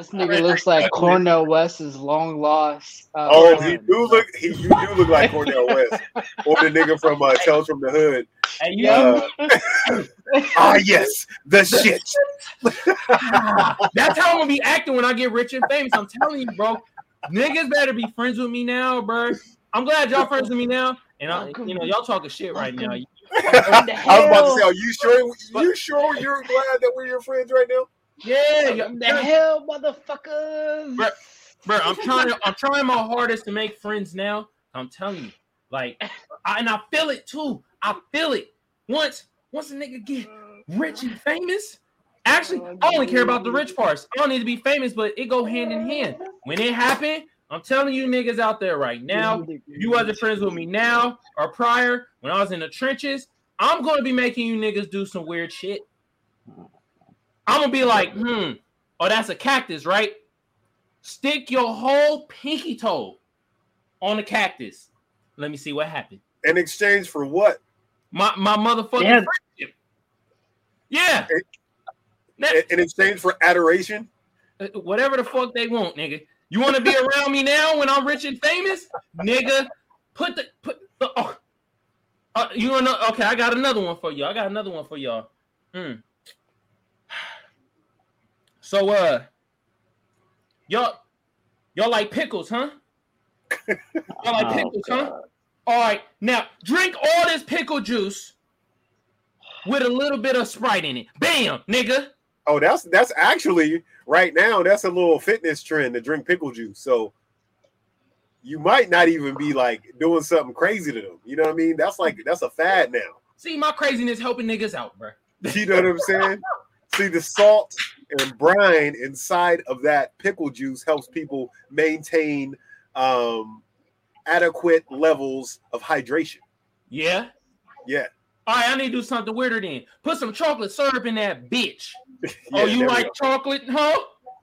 This nigga looks like Cornel West's long lost. Uh, oh, he do look. He you do look like Cornel West, or the nigga from uh, Tales from the Hood. Hey, uh, ah, yes, the shit. That's how I'm gonna be acting when I get rich and famous. I'm telling you, bro. Niggas better be friends with me now, bro. I'm glad y'all friends with me now, and I, you know, y'all talking shit right now. I was about to say, are you sure? You sure you're glad that we're your friends right now? Yeah, the hell, motherfuckers. Bro, bro, I'm trying to, I'm trying my hardest to make friends now. I'm telling you, like, I, and I feel it too. I feel it. Once, once a nigga get rich and famous, actually, I only care about the rich parts. I don't need to be famous, but it go hand in hand. When it happened, I'm telling you niggas out there right now, you wasn't friends with me now or prior, when I was in the trenches, I'm gonna be making you niggas do some weird shit. I'm gonna be like, hmm, oh, that's a cactus, right? Stick your whole pinky toe on the cactus. Let me see what happened. In exchange for what? My my motherfucking yeah. friendship. Yeah. In, in exchange for adoration? Uh, whatever the fuck they want, nigga. You want to be around me now when I'm rich and famous, nigga? Put the put the. Oh. Uh, you want to? Okay, I got another one for y'all. I got another one for y'all. Hmm. So uh y'all y'all like pickles, huh? y'all like oh, pickles, God. huh? All right, now drink all this pickle juice with a little bit of Sprite in it. Bam, nigga. Oh, that's that's actually right now. That's a little fitness trend to drink pickle juice. So you might not even be like doing something crazy to them. You know what I mean? That's like that's a fad now. See, my craziness helping niggas out, bro. You know what I'm saying? See, the salt and brine inside of that pickle juice helps people maintain um, adequate levels of hydration. Yeah. Yeah. All right, I need to do something weirder then. Put some chocolate syrup in that bitch. yeah, oh, you like chocolate, huh?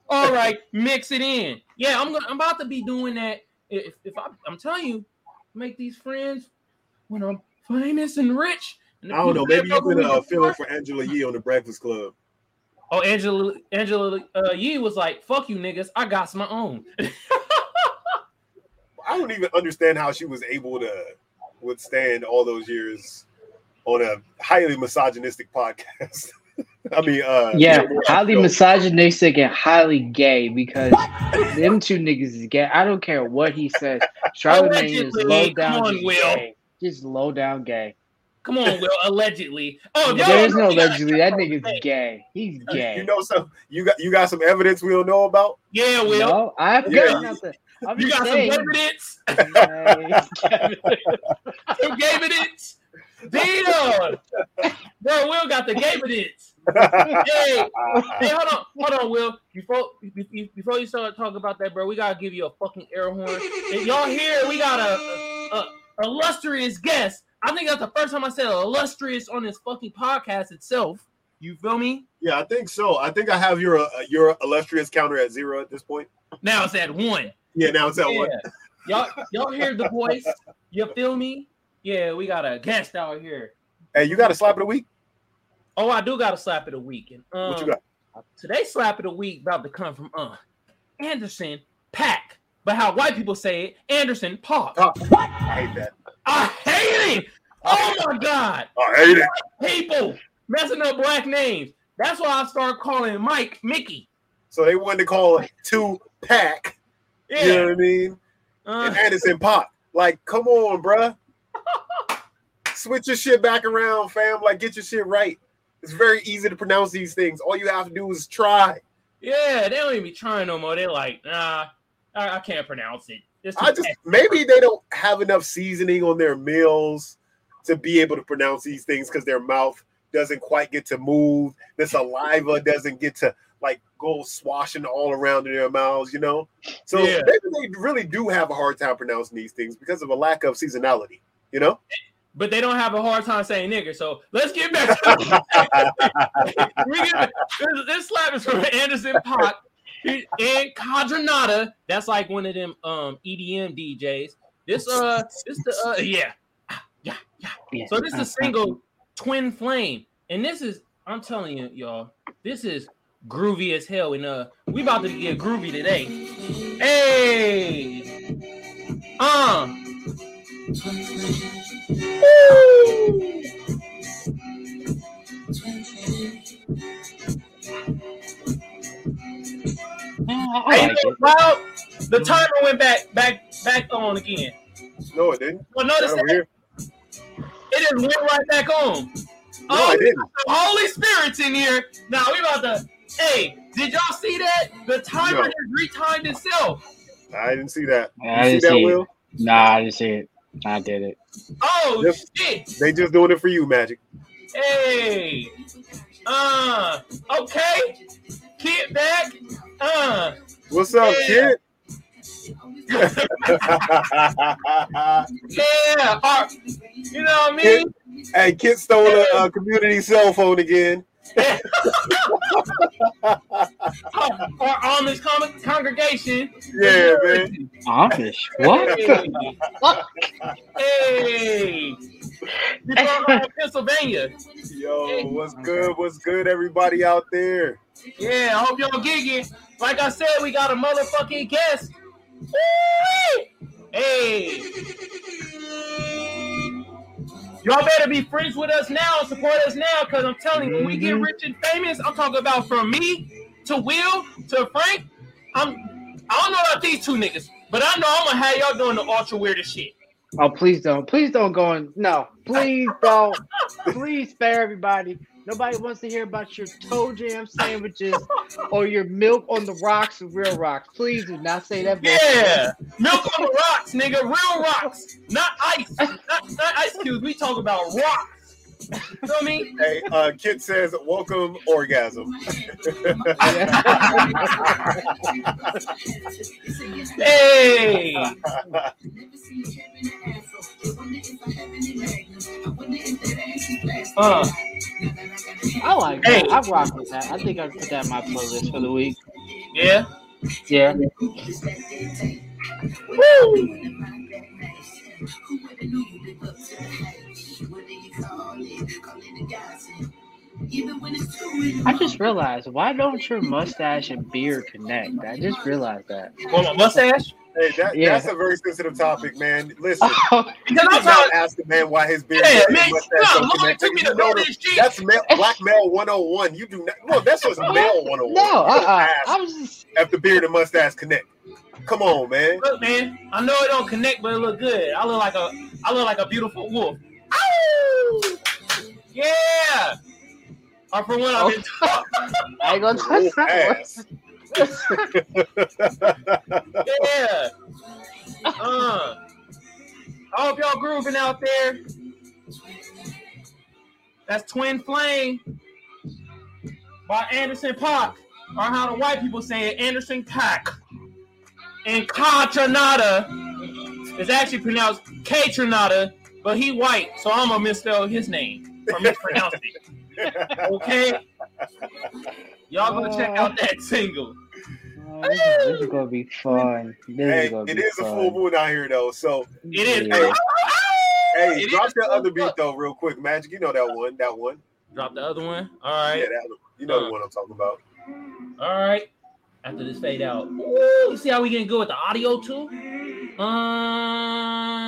All right, mix it in. Yeah, I'm gonna, I'm about to be doing that. If, if I, I'm telling you, make these friends when I'm famous and rich. And I don't know. Maybe you've been uh, feeling for Angela Yee on the Breakfast Club. Oh, Angela Angela uh, Yee was like, "Fuck you, niggas! I got my own." I don't even understand how she was able to withstand all those years on a highly misogynistic podcast. I mean, uh, yeah, highly misogynistic and highly gay because them two niggas is gay. I don't care what he says. Charlamagne is low down, on, gay. just low down gay. Come on, Will. Allegedly. Oh, there's no allegedly. That nigga's gay. He's gay. You know some. You got you got some evidence we don't know about. Yeah, Will. No, I've yeah. got nothing. I'm you got saying. some evidence. some evidence. Damn, bro. Will got the evidence. hey, hey, hold on, hold on, Will. Before before you start talking about that, bro, we gotta give you a fucking air horn. And y'all here, we got a, a, a illustrious guest I think that's the first time I said illustrious on this fucking podcast itself. You feel me? Yeah, I think so. I think I have your uh, your illustrious counter at zero at this point. Now it's at one. Yeah, now it's at yeah. one. y'all, y'all hear the voice? You feel me? Yeah, we got a guest out here. Hey, you got a slap of the week? Oh, I do got a slap of the week. And um, what you got? Today's slap of the week about to come from uh Anderson .Paak. But how white people say it, Anderson .Paak. Oh, I hate that. I hate it. Oh my god. I hate it. People messing up black names. That's why I started calling Mike Mickey. So they wanted to call it two pack. Yeah. You know what I mean? Uh, and Anderson .Paak. Like, come on, bruh. Switch your shit back around, fam. Like, get your shit right. It's very easy to pronounce these things. All you have to do is try. Yeah, they don't even be trying no more. They're like, nah, I, I can't pronounce it. I just maybe they don't have enough seasoning on their meals to be able to pronounce these things because their mouth doesn't quite get to move. The saliva doesn't get to like go swashing all around in their mouths, you know. So yeah. maybe they really do have a hard time pronouncing these things because of a lack of seasonality, you know. But they don't have a hard time saying nigger. So let's get back. To we get, this, this slap is from Anderson .Paak and Kaytranada. That's like one of them um EDM DJs. This uh this the uh yeah. Yeah, yeah. yeah. So this is a single twin flame. And this is I'm telling you, y'all, this is groovy as hell. And uh, we about to get groovy today. Hey, uh. Hey, well, the timer went back, back, back on again. No, it didn't. Well, notice that. Here. It just went right back on. No, oh, I didn't. The Holy Spirit's in here. Now we about to. Hey, did y'all see that? The timer no. just retimed itself. I didn't see that. I didn't see, see that, Will? Nah, I didn't see it. I did it. Oh shit! They just doing it for you, Magic. Hey, uh, okay, kid back. Uh, what's up, yeah. kid? yeah, uh, you know what I mean. Kid, hey, kid stole a, a community cell phone again. Our, our Amish con- congregation. Yeah, man. Amish? What? Hey. hey. from Pennsylvania. Yo, what's good? What's good, everybody out there? Yeah, I hope y'all gigging. Like I said, we got a motherfucking guest. Hey. Y'all better be friends with us now, support us now, because I'm telling you, when we get mm-hmm. rich and famous, I'm talking about from me to Will to Frank. I'm I don't know about these two niggas, but I know I'm gonna have y'all doing the ultra weirdest shit. Oh, please don't. Please don't go in. No, please don't. please spare everybody. Nobody wants to hear about your toe jam sandwiches or your milk on the rocks and real rocks. Please do not say that. Yeah, milk on the rocks, nigga. Real rocks, not ice, not, not ice cubes. We talk about rocks. Feel me? Hey, uh, Kit says, "Welcome, orgasm." hey. Uh. I like hey. that. I rock with that. I think I put that in my playlist for the week. Yeah. Yeah. Woo! I just realized why don't your mustache and beard connect? I just realized that. Well, my mustache? Hey, that, yeah. that's a very sensitive topic, man. Listen, oh, because I'm not asking man why his beard yeah, man, no, look, took me to know this That's male, black male 101. You do not. No, that's just male 101. No, oh uh-uh. I was just if the beard and mustache connect. Come on, man. Look, man. I know it don't connect, but it look good. I look like a, I look like a beautiful wolf. Ow! Yeah. Or from what I've been taught. I ain't gonna touch that yeah. Uh, I hope y'all grooving out there. That's Twin Flame by Anderson .Paak, or how the white people say it, Anderson .Paak. And Ka is actually pronounced K Tronada, but he white, so I'm gonna misspell his name or mispronounce it. Okay? Y'all gonna check out that single. Oh, this, is, this, is, gonna be fun. This hey, is it is a full moon out here though, so it is. Hey, hey it drop is that other beat though, real quick, Magic. You know that one. That one. Drop the other one. All right. Yeah, that, you know uh, the one I'm talking about. All right. After this fade out, Ooh, you see how we getting good with the audio too? Uh,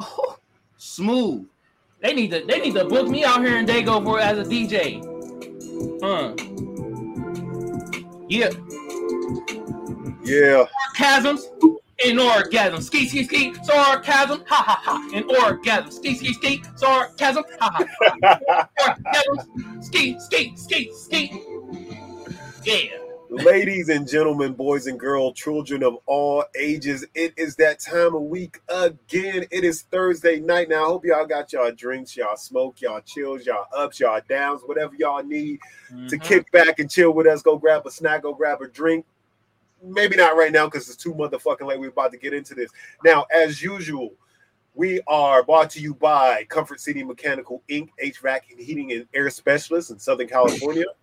oh, smooth. They need to they need to book me out here in Dago for as a DJ. Huh. Yeah. Yeah. Chasms in orgasm. Ski, ski, ski. Sarcasm. Ha, ha, ha. In orgasm. Ski, ski, ski. Sarcasm. Ha, ha, ha. orgasm. Ski, ski, ski, ski. Yeah. Ladies and gentlemen, boys and girls, children of all ages, it is that time of week again. It is Thursday night now. I hope y'all got y'all drinks, y'all smoke, y'all chills, y'all ups, y'all downs, whatever y'all need mm-hmm. to kick back and chill with us. Go grab a snack, go grab a drink. Maybe not right now because it's too motherfucking late. We're about to get into this. Now, as usual, we are brought to you by Comfort City Mechanical Inc., HVAC and Heating and Air Specialist in Southern California.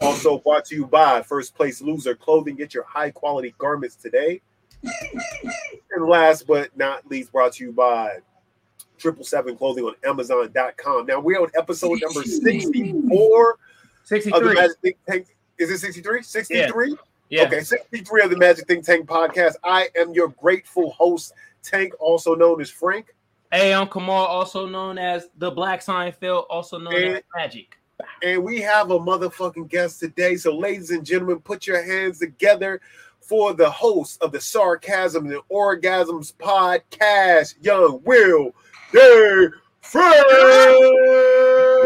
Also brought to you by First Place Loser Clothing. Get your high quality garments today. and last but not least, brought to you by Triple Seven Clothing on Amazon.com. Now we're on episode number 64. of the Magic Think Tank. Is it 63? 63? Yeah. yeah. Okay, 63 of the Magic Think Tank podcast. I am your grateful host, Tank, also known as Frank. Hey, I'm Kamal, also known as the Black Seinfeld, also known and, as Magic. And we have a motherfucking guest today. So, ladies and gentlemen, put your hands together for the host of the Sarcasm and Orgasms podcast, Young Will De Fresh.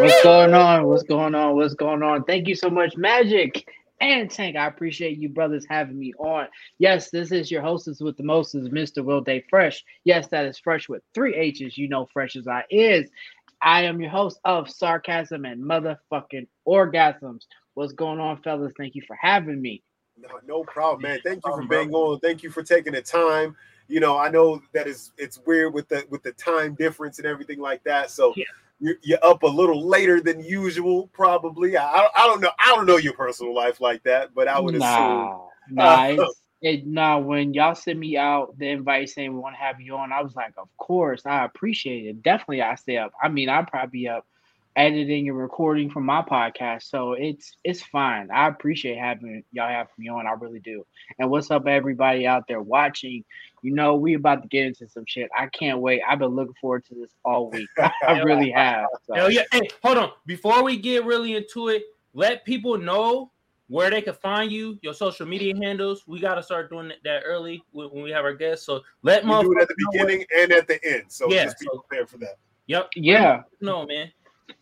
What's going on? What's going on? What's going on? Thank you so much, Magic and Tank. I appreciate you brothers having me on. Yes, this is your hostess with the most is Mr. Will De Fresh. Yes, that is fresh with three H's. You know, fresh as I is. I am your host of Sarcasm and Motherfucking Orgasms. What's going on, fellas? Thank you for having me. No, no problem, man. Thank you for being on. Thank you for taking the time. You know, I know that is it's weird with the with the time difference and everything like that. So yeah. you're, you're up a little later than usual, probably. I, I don't know. I don't know your personal life like that, but I would nah, assume. Nah, uh, it, nah, when y'all sent me out the invite saying we want to have you on, I was like, of course, I appreciate it. Definitely, I stay up. I mean, I'd probably be up editing and recording for my podcast. So it's it's fine. I appreciate having y'all have me on. I really do. And what's up, everybody out there watching? You know, we about to get into some shit. I can't wait. I've been looking forward to this all week. I really have. So. Hell yeah. Hey, hold on. Before we get really into it, let people know where they can find you, your social media handles. We got to start doing that early when we have our guests. So let me do it at the beginning and at the end. So yeah, just be so, prepared for that. Yep. Yeah. No, man.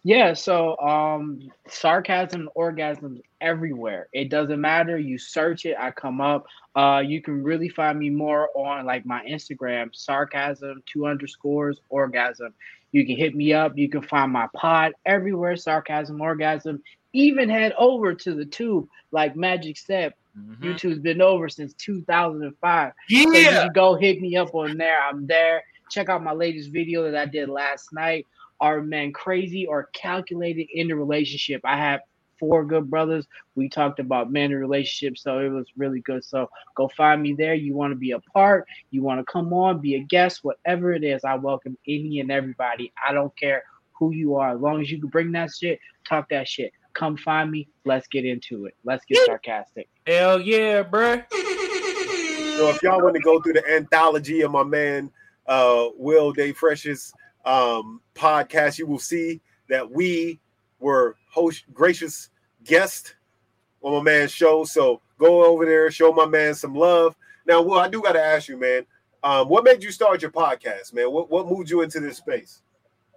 Yeah, so um sarcasm orgasms everywhere. It doesn't matter. You search it, I come up. Uh you can really find me more on like my Instagram, sarcasm two underscores orgasm. You can hit me up, you can find my pod everywhere, sarcasm orgasm. Even head over to the tube, like Magic said. Mm-hmm. YouTube's been over since 2005. Yeah. So you can go hit me up on there. I'm there. Check out my latest video that I did last night are men crazy or calculated in the relationship? I have four good brothers. We talked about man and relationships, so it was really good. So go find me there. You want to be a part, you want to come on, be a guest, whatever it is. I welcome any and everybody. I don't care who you are, as long as you can bring that shit, talk that shit. Come find me. Let's get into it. Let's get sarcastic. Hell yeah, bruh. So if y'all want to go through the anthology of my man uh Will De Fresh's um, podcast, you will see that we were host gracious guest on my man's show. So go over there, show my man some love. Now, well, I do got to ask you, man, um, what made you start your podcast, man? What what moved you into this space?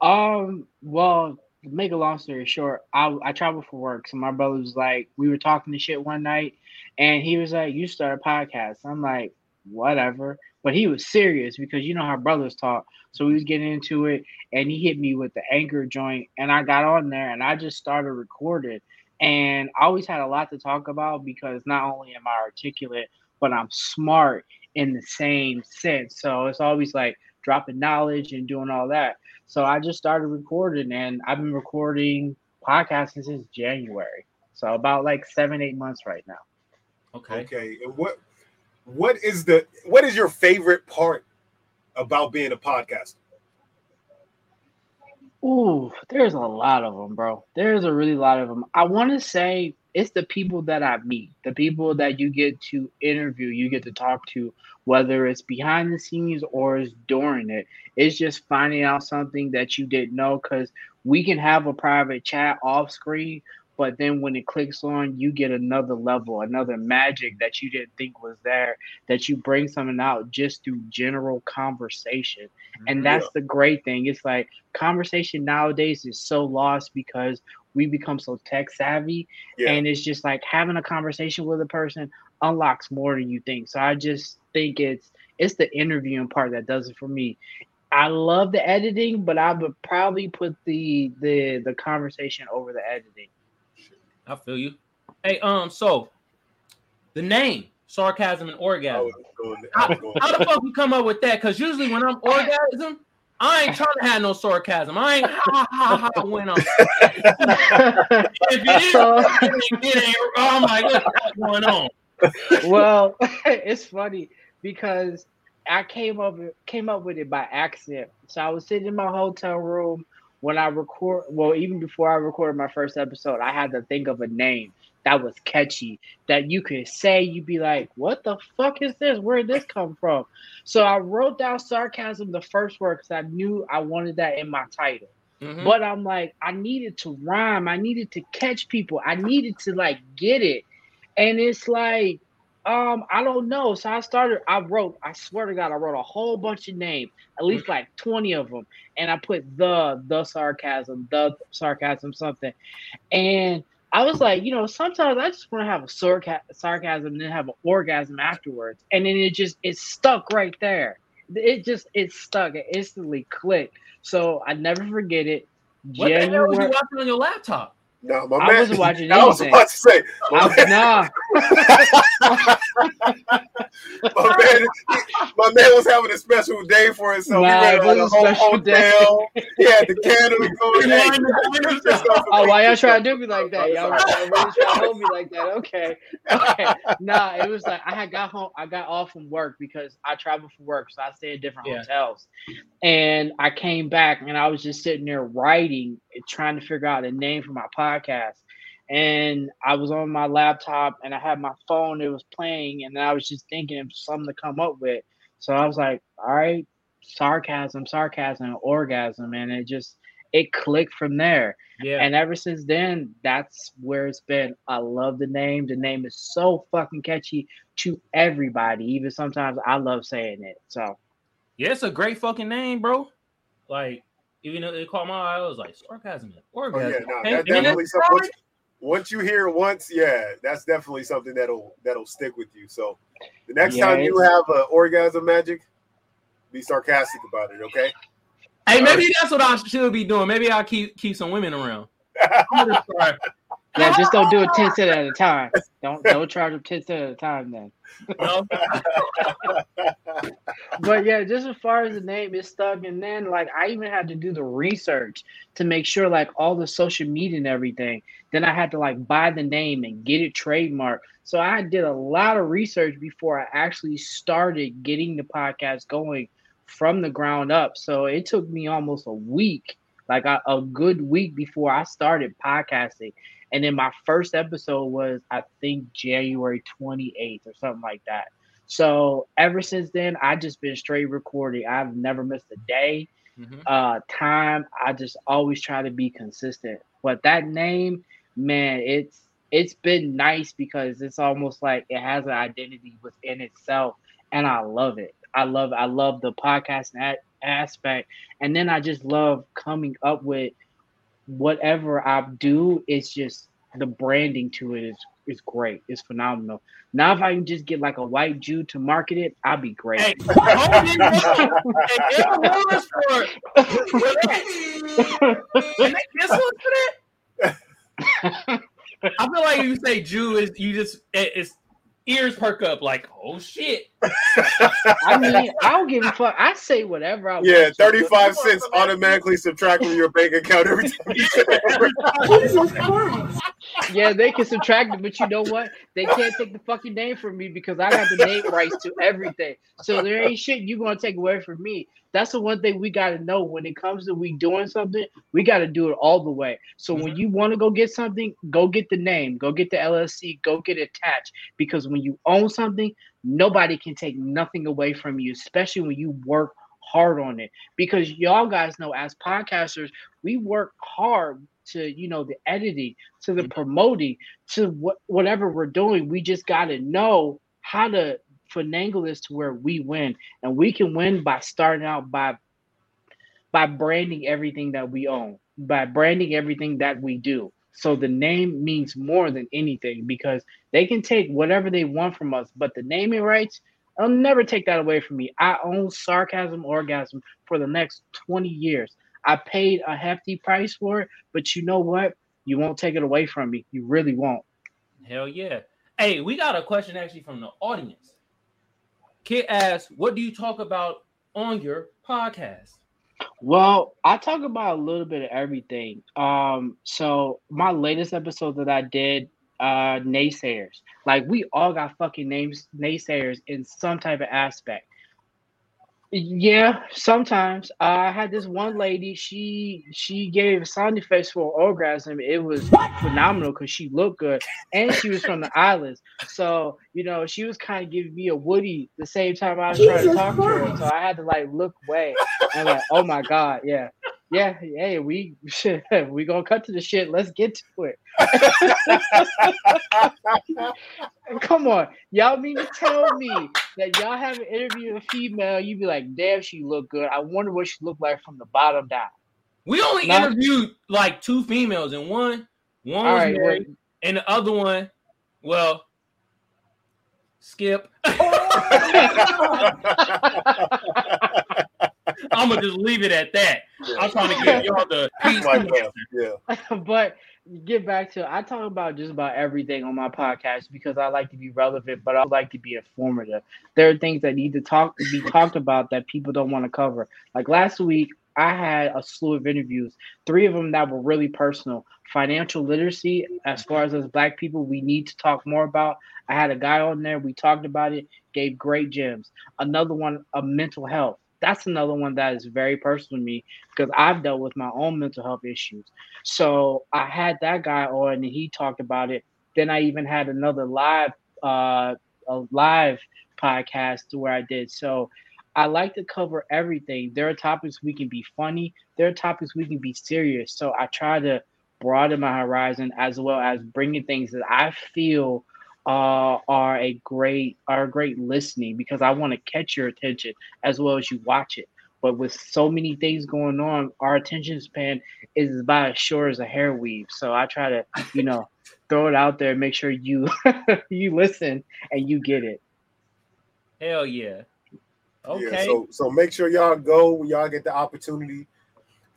Um, well, make a long story short, I I travel for work. So my brother was like, we were talking to shit one night, and he was like, "You start a podcast." I'm like, whatever. But he was serious because you know how brothers talk. So he was getting into it and he hit me with the anchor joint. And I got on there and I just started recording. And I always had a lot to talk about because not only am I articulate, but I'm smart in the same sense. So it's always like dropping knowledge and doing all that. So I just started recording and I've been recording podcasting since January. So about like seven, eight months right now. Okay. Okay. And what what is the what is your favorite part about being a podcaster? Ooh, there's a lot of them, bro. There's a really lot of them. I want to say it's the people that I meet, the people that you get to interview, you get to talk to, whether it's behind the scenes or it's during it. It's just finding out something that you didn't know because we can have a private chat off screen, but then when it clicks on you get another level another magic that you didn't think was there that you bring something out just through general conversation and mm-hmm. that's yeah. the great thing it's like conversation nowadays is so lost because we become so tech savvy yeah. and it's just like having a conversation with a person unlocks more than you think so i just think it's it's the interviewing part that does it for me I love the editing, but I would probably put the the the conversation over the editing. I feel you. Hey, um, so the name sarcasm and orgasm. How, how, the fuck you come up with that? Because usually when I'm orgasm, I ain't trying to have no sarcasm. I ain't ha ha ha when I'm. if it is, it ain't, oh my god, what's going on? Well, it's funny because I came up came up with it by accident. So I was sitting in my hotel room when I record, well, even before I recorded my first episode, I had to think of a name that was catchy that you could say. You'd be like, "What the fuck is this? Where did this come from?" So I wrote down sarcasm the first word because I knew I wanted that in my title. Mm-hmm. But I'm like, I needed to rhyme. I needed to catch people. I needed to like get it. And it's like, um, I don't know. So I started, I wrote, I swear to God, I wrote a whole bunch of names, at least mm-hmm. like 20 of them. And I put the, the sarcasm, the sarcasm, something. And I was like, you know, sometimes I just want to have a sarca- sarcasm and then have an orgasm afterwards. And then it just, it stuck right there. It just, it stuck. It instantly clicked. So I never forget it. What January, the hell was you watching on your laptop? No, my I man, wasn't watching I was about to say, I, nah. my man, my man was having a special day for himself. Nah, it went to a the whole special day. hotel. He had the candles going. Oh, why y'all trying to do me like that? Y'all, really trying to hold me like that? Okay, okay. Nah, it was like I had got home. I got off from work because I travel for work, so I stay in different Yeah. hotels. And I came back and I was just sitting there writing, and trying to figure out a name for my podcast. And I was on my laptop and I had my phone. It was playing, and I was just thinking of something to come up with. So I was like, all right, sarcasm, sarcasm, orgasm, and it just it clicked from there. Yeah. And ever since then, that's where it's been. I love the name. The name is so fucking catchy to everybody. Even sometimes I love saying it. So Yeah, it's a great fucking name, bro. Like, even though it caught my eye, I was like, sarcasm oh, and Oh, orgasm. yeah, no, Hey, that I mean, definitely that's something. solid. Once, once you hear it once, yeah, that's definitely something that'll that'll stick with you. So the next Yeah, time you have an orgasm magic, be sarcastic about it, okay? Hey, maybe that's what I should be doing. Maybe I'll keep keep some women around. I'm gonna try. Yeah, just don't do it ten cent at a time. Don't don't charge them ten cent at a time then. No? But yeah, just as far as the name is stuck, and then like I even had to do the research to make sure like all the social media and everything. Then I had to like buy the name and get it trademarked. So I did a lot of research before I actually started getting the podcast going from the ground up. So it took me almost a week, like a, a good week before I started podcasting. And then my first episode was, I think, January 28th or something like that. So ever since then, I've just been straight recording. I've never missed a day, Mhm. uh, time. I just always try to be consistent. But that name, man, it's it's been nice because it's almost like it has an identity within itself, and I love it. I love I love the podcast aspect, and then I just love coming up with whatever I do. It's just the branding to it is is great. It's phenomenal. Now if I can just get like a white Jew to market it, I'll be great. Hey, hold it wrong. Hey, they don't want us for it. And they guess what for that? I feel like if you say Jew is you just it, it's ears perk up like oh shit. I mean, I don't give a fuck. I say whatever I yeah, want. to. 35 cents automatically subtract from your bank account every time you say it. Jesus Christ. Yeah, they can subtract it, but you know what? They can't take the fucking name from me because I got the name rights to everything. So there ain't shit you gonna take away from me. That's the one thing we gotta know when it comes to we doing something. We gotta do it all the way. So when mhm. you want to go get something, go get the name, go get the LLC, go get attached. Because when you own something, nobody can take nothing away from you, especially when you work hard on it. Because y'all guys know, as podcasters, we work hard to you know the editing, to the mm-hmm. promoting, to what whatever we're doing. We just got to know how to finagle this to where we win, and we can win by starting out by by branding everything that we own, by branding everything that we do. So the name means more than anything because they can take whatever they want from us, but the naming rights, I'll never take that away from me. I own Sarcasm Orgasm for the next 20 years. I paid a hefty price for it, but you know what? You won't take it away from me. You really won't. Hell yeah. Hey, we got a question actually from the audience. Kid asks, what do you talk about on your podcast? Well, I talk about a little bit of everything. Um, so my latest episode that I did, uh, naysayers. Like we all got fucking names, naysayers in some type of aspect. Yeah, sometimes. I had this one lady. She she gave a sound effects for orgasm. It was phenomenal because she looked good and she was from the islands. So you know she was kind of giving me a Woody the same time I was trying to Jesus talk to her. So I had to like look away and like, oh my god, yeah, yeah, hey, we we gonna cut to the shit. Let's get to it. Come on, y'all mean to tell me that y'all have an interview with a female? You'd be like, damn, she look good. I wonder what she looked like from the bottom down. We only Not- interviewed like two females, and one one All was right, married, and the other one, well, skip. Oh! I'm gonna just leave it at that. I'm trying to give y'all the peace Like that, yeah. but get back to I talk about just about everything on my podcast because I like to be relevant, but I like to be informative. There are things that need to talk to be talked about that people don't want to cover. Like last week, I had a slew of interviews, three of them that were really personal. Financial literacy, as far as as black people, we need to talk more about. I had a guy on there, we talked about it, gave great gems. Another one, a mental health. That's another one that is very personal to me because I've dealt with my own mental health issues. So I had that guy on and he talked about it. Then I even had another live uh a live podcast where I did. So I like to cover everything. There are topics we can be funny, there are topics we can be serious. So I try to broaden my horizon as well as bringing things that I feel uh, are a great are a great listening because I want to catch your attention as well as you watch it. But with so many things going on, our attention span is about as short as a hair weave. So I try to, you know, throw it out there, and make sure you you listen and you get it. Hell yeah. Okay. Yeah, so so make sure y'all go when y'all get the opportunity.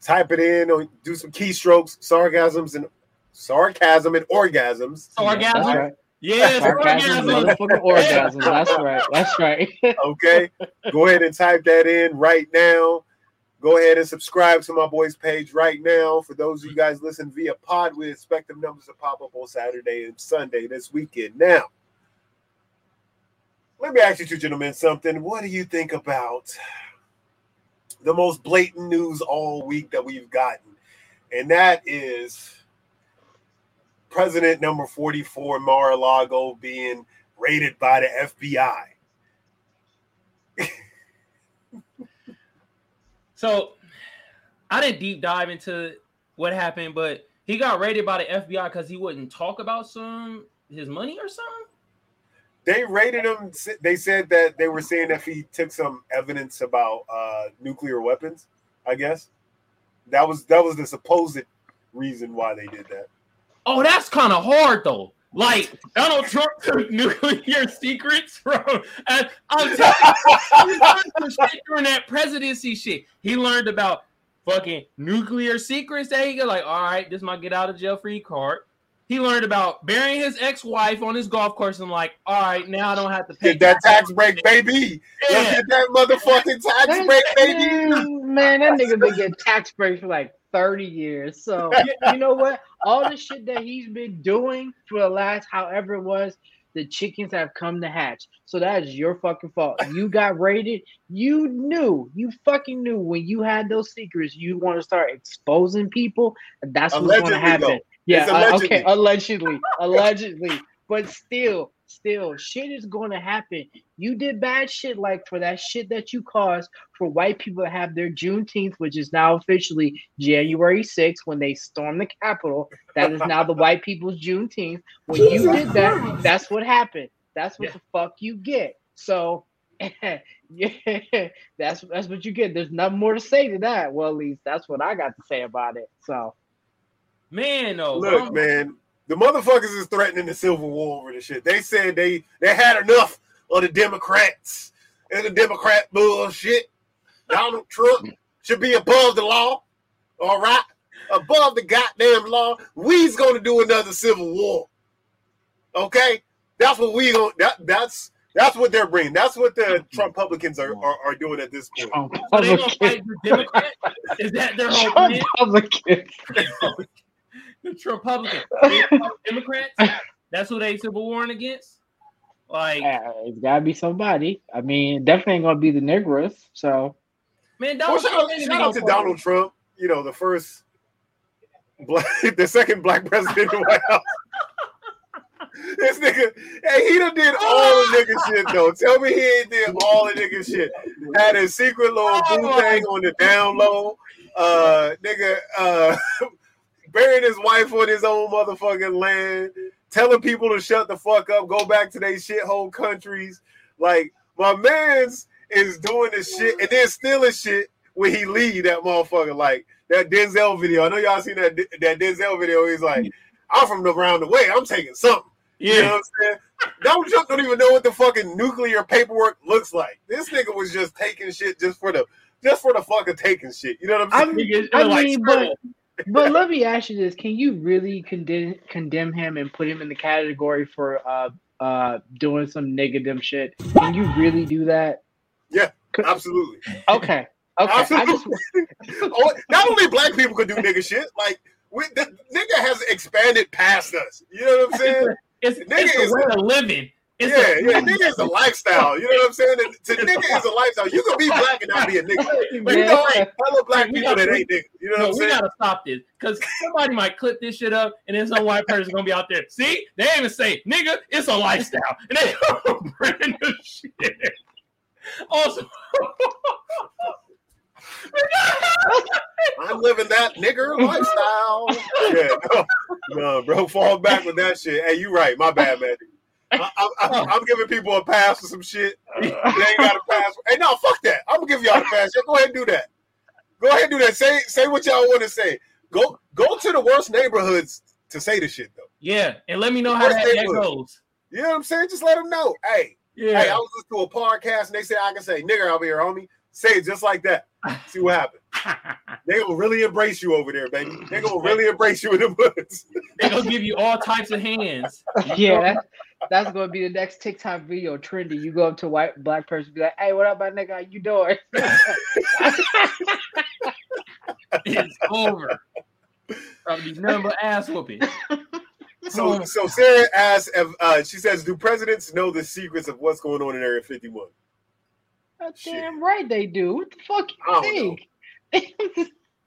Type it in or do some keystrokes, sarcasms and sarcasm and orgasms. Orgasm. That's. Yes, Sarcasm, orgasm. motherfucking orgasm. That's right. That's right. Okay. go ahead and type that in right now. Go ahead and subscribe to my boys page right now. For those of you guys listen via pod, we expect the numbers to pop up on Saturday and Sunday this weekend. Now, let me ask you two gentlemen something. What do you think about the most blatant news all week that we've gotten? And that is President number 44, Mar-a-Lago, being raided by the FBI. So I didn't deep dive into what happened, but he got raided by the FBI because he wouldn't talk about some his money or something. they rated him. They said that they were saying that he took some evidence about uh, nuclear weapons. I guess that was that was the supposed reason why they did that. Oh, that's kind of hard though. Like Donald Trump took nuclear secrets from. And I'm telling you, he shit during that presidency shit. He learned about fucking nuclear secrets. That he go like, all right, this might get out of jail free card. He learned about burying his ex-wife on his golf course. and like, all right, now I don't have to pay Get that tax break, baby. Let's Yeah. get that motherfucking tax break, baby. Man, man, that nigga been getting tax breaks for like 30 years. So you know what? All the shit that he's been doing for the last however it was, the chickens have come to hatch. So that is your fucking fault. You got raided. You knew. You fucking knew when you had those secrets. You want to start exposing people. That's what's going to happen. though. Yeah. It's uh, okay. Allegedly. Allegedly. But still, still, shit is going to happen. You did bad shit like for that shit that you caused for white people to have their Juneteenth, which is now officially January 6th when they stormed the Capitol. That is now the white people's Juneteenth. When you Jesus did that, Christ. that's what happened. That's what Yeah. the fuck you get. So, yeah, that's that's what you get. There's nothing more to say to that. Well, at least that's what I got to say about it. So, Man, no. Look, I'm- man, the motherfuckers is threatening the Civil War over the shit. They said they they had enough of the Democrats and the Democrat bullshit. Donald Trump should be above the law. All right, above the goddamn law. We's gonna do another Civil War. Okay, that's what we going that that's that's what they're bringing. That's what the mm-hmm. Trump Republicans are, are, are doing at this point. Trump So they gonna fight the Democrat? Is that their whole Trump plan? Republicans. Republicans, Democrats. That's who they civil warring against? Like, Uh, it's gotta be somebody. I mean, definitely ain't gonna be the Negroes. So man, Well, Donald shout, Trump out, shout out to gonna- Donald Trump. You know, the first black, the second black president in the White House. This nigga, hey, he done did all the nigga shit though. Tell me he ain't did all the nigga shit. Had a secret little boo thing on the down low. Uh, nigga, uh, burying his wife on his own motherfucking land. Telling people to shut the fuck up, go back to their shithole countries. Like my man's is doing this shit and then stealing shit when he leave that motherfucker. Like that Denzel video. I know y'all seen that that Denzel video. He's like, I'm from around the way. I'm taking something. You know Yeah, what I'm saying? Donald Trump don't even know what the fucking nuclear paperwork looks like. This nigga was just taking shit just for the just for the fuck of taking shit. You know what I'm saying? I'm, saying? Nigga, I like, mean, but but let me ask you this: Can you really condemn condemn him and put him in the category for uh uh doing some negative shit? Can you really do that? Yeah, absolutely. Okay, okay. I just Absolutely. Oh, Not only black people could do nigga shit, like we, the nigga has expanded past us. You know what I'm saying? it's, Nigga it's is- the way of living. It's yeah, a- yeah. Nigga is a lifestyle. You know what I'm saying? To nigga is a lifestyle. You can be black and not be a nigga. But you know, like, hella black We people got- that ain't niggas. You know No, what I'm we saying? gotta stop this because somebody might clip this shit up, and then some white person gonna be out there. See, they ain't even say, "Nigga, it's a lifestyle," and they brand new shit. Also, I'm living that nigger lifestyle. yeah, no, no, bro, fall back with that shit. Hey, you right. My bad, man. I, I, I, oh. I'm giving people a pass for some shit. They ain't got a pass. Hey, no, fuck that. I'm gonna give y'all a pass. Yeah, go ahead and do that. Go ahead and do that. Say say what y'all want to say. Go go to the worst neighborhoods to say the shit though. yeah, and let me know how that, that goes. You know what I'm saying? Just let them know. Hey, Yeah, hey, I was listening to a podcast and they said I can say nigger over here, homie. Say it just like that. See what happens. They gonna really embrace you over there, baby. They gonna really embrace you in the woods. they gonna give you all types of hands. yeah, that, that's gonna be the next TikTok video trendy. You go up to a white black person, be like, "Hey, what up, my nigga? How you doing?" It's over. Probably nothing but ass whooping. So, so Sarah asks, if, uh, she says, "Do presidents know the secrets of what's going on in Area 51?" God Shit. damn right they do. What the fuck I don't you think?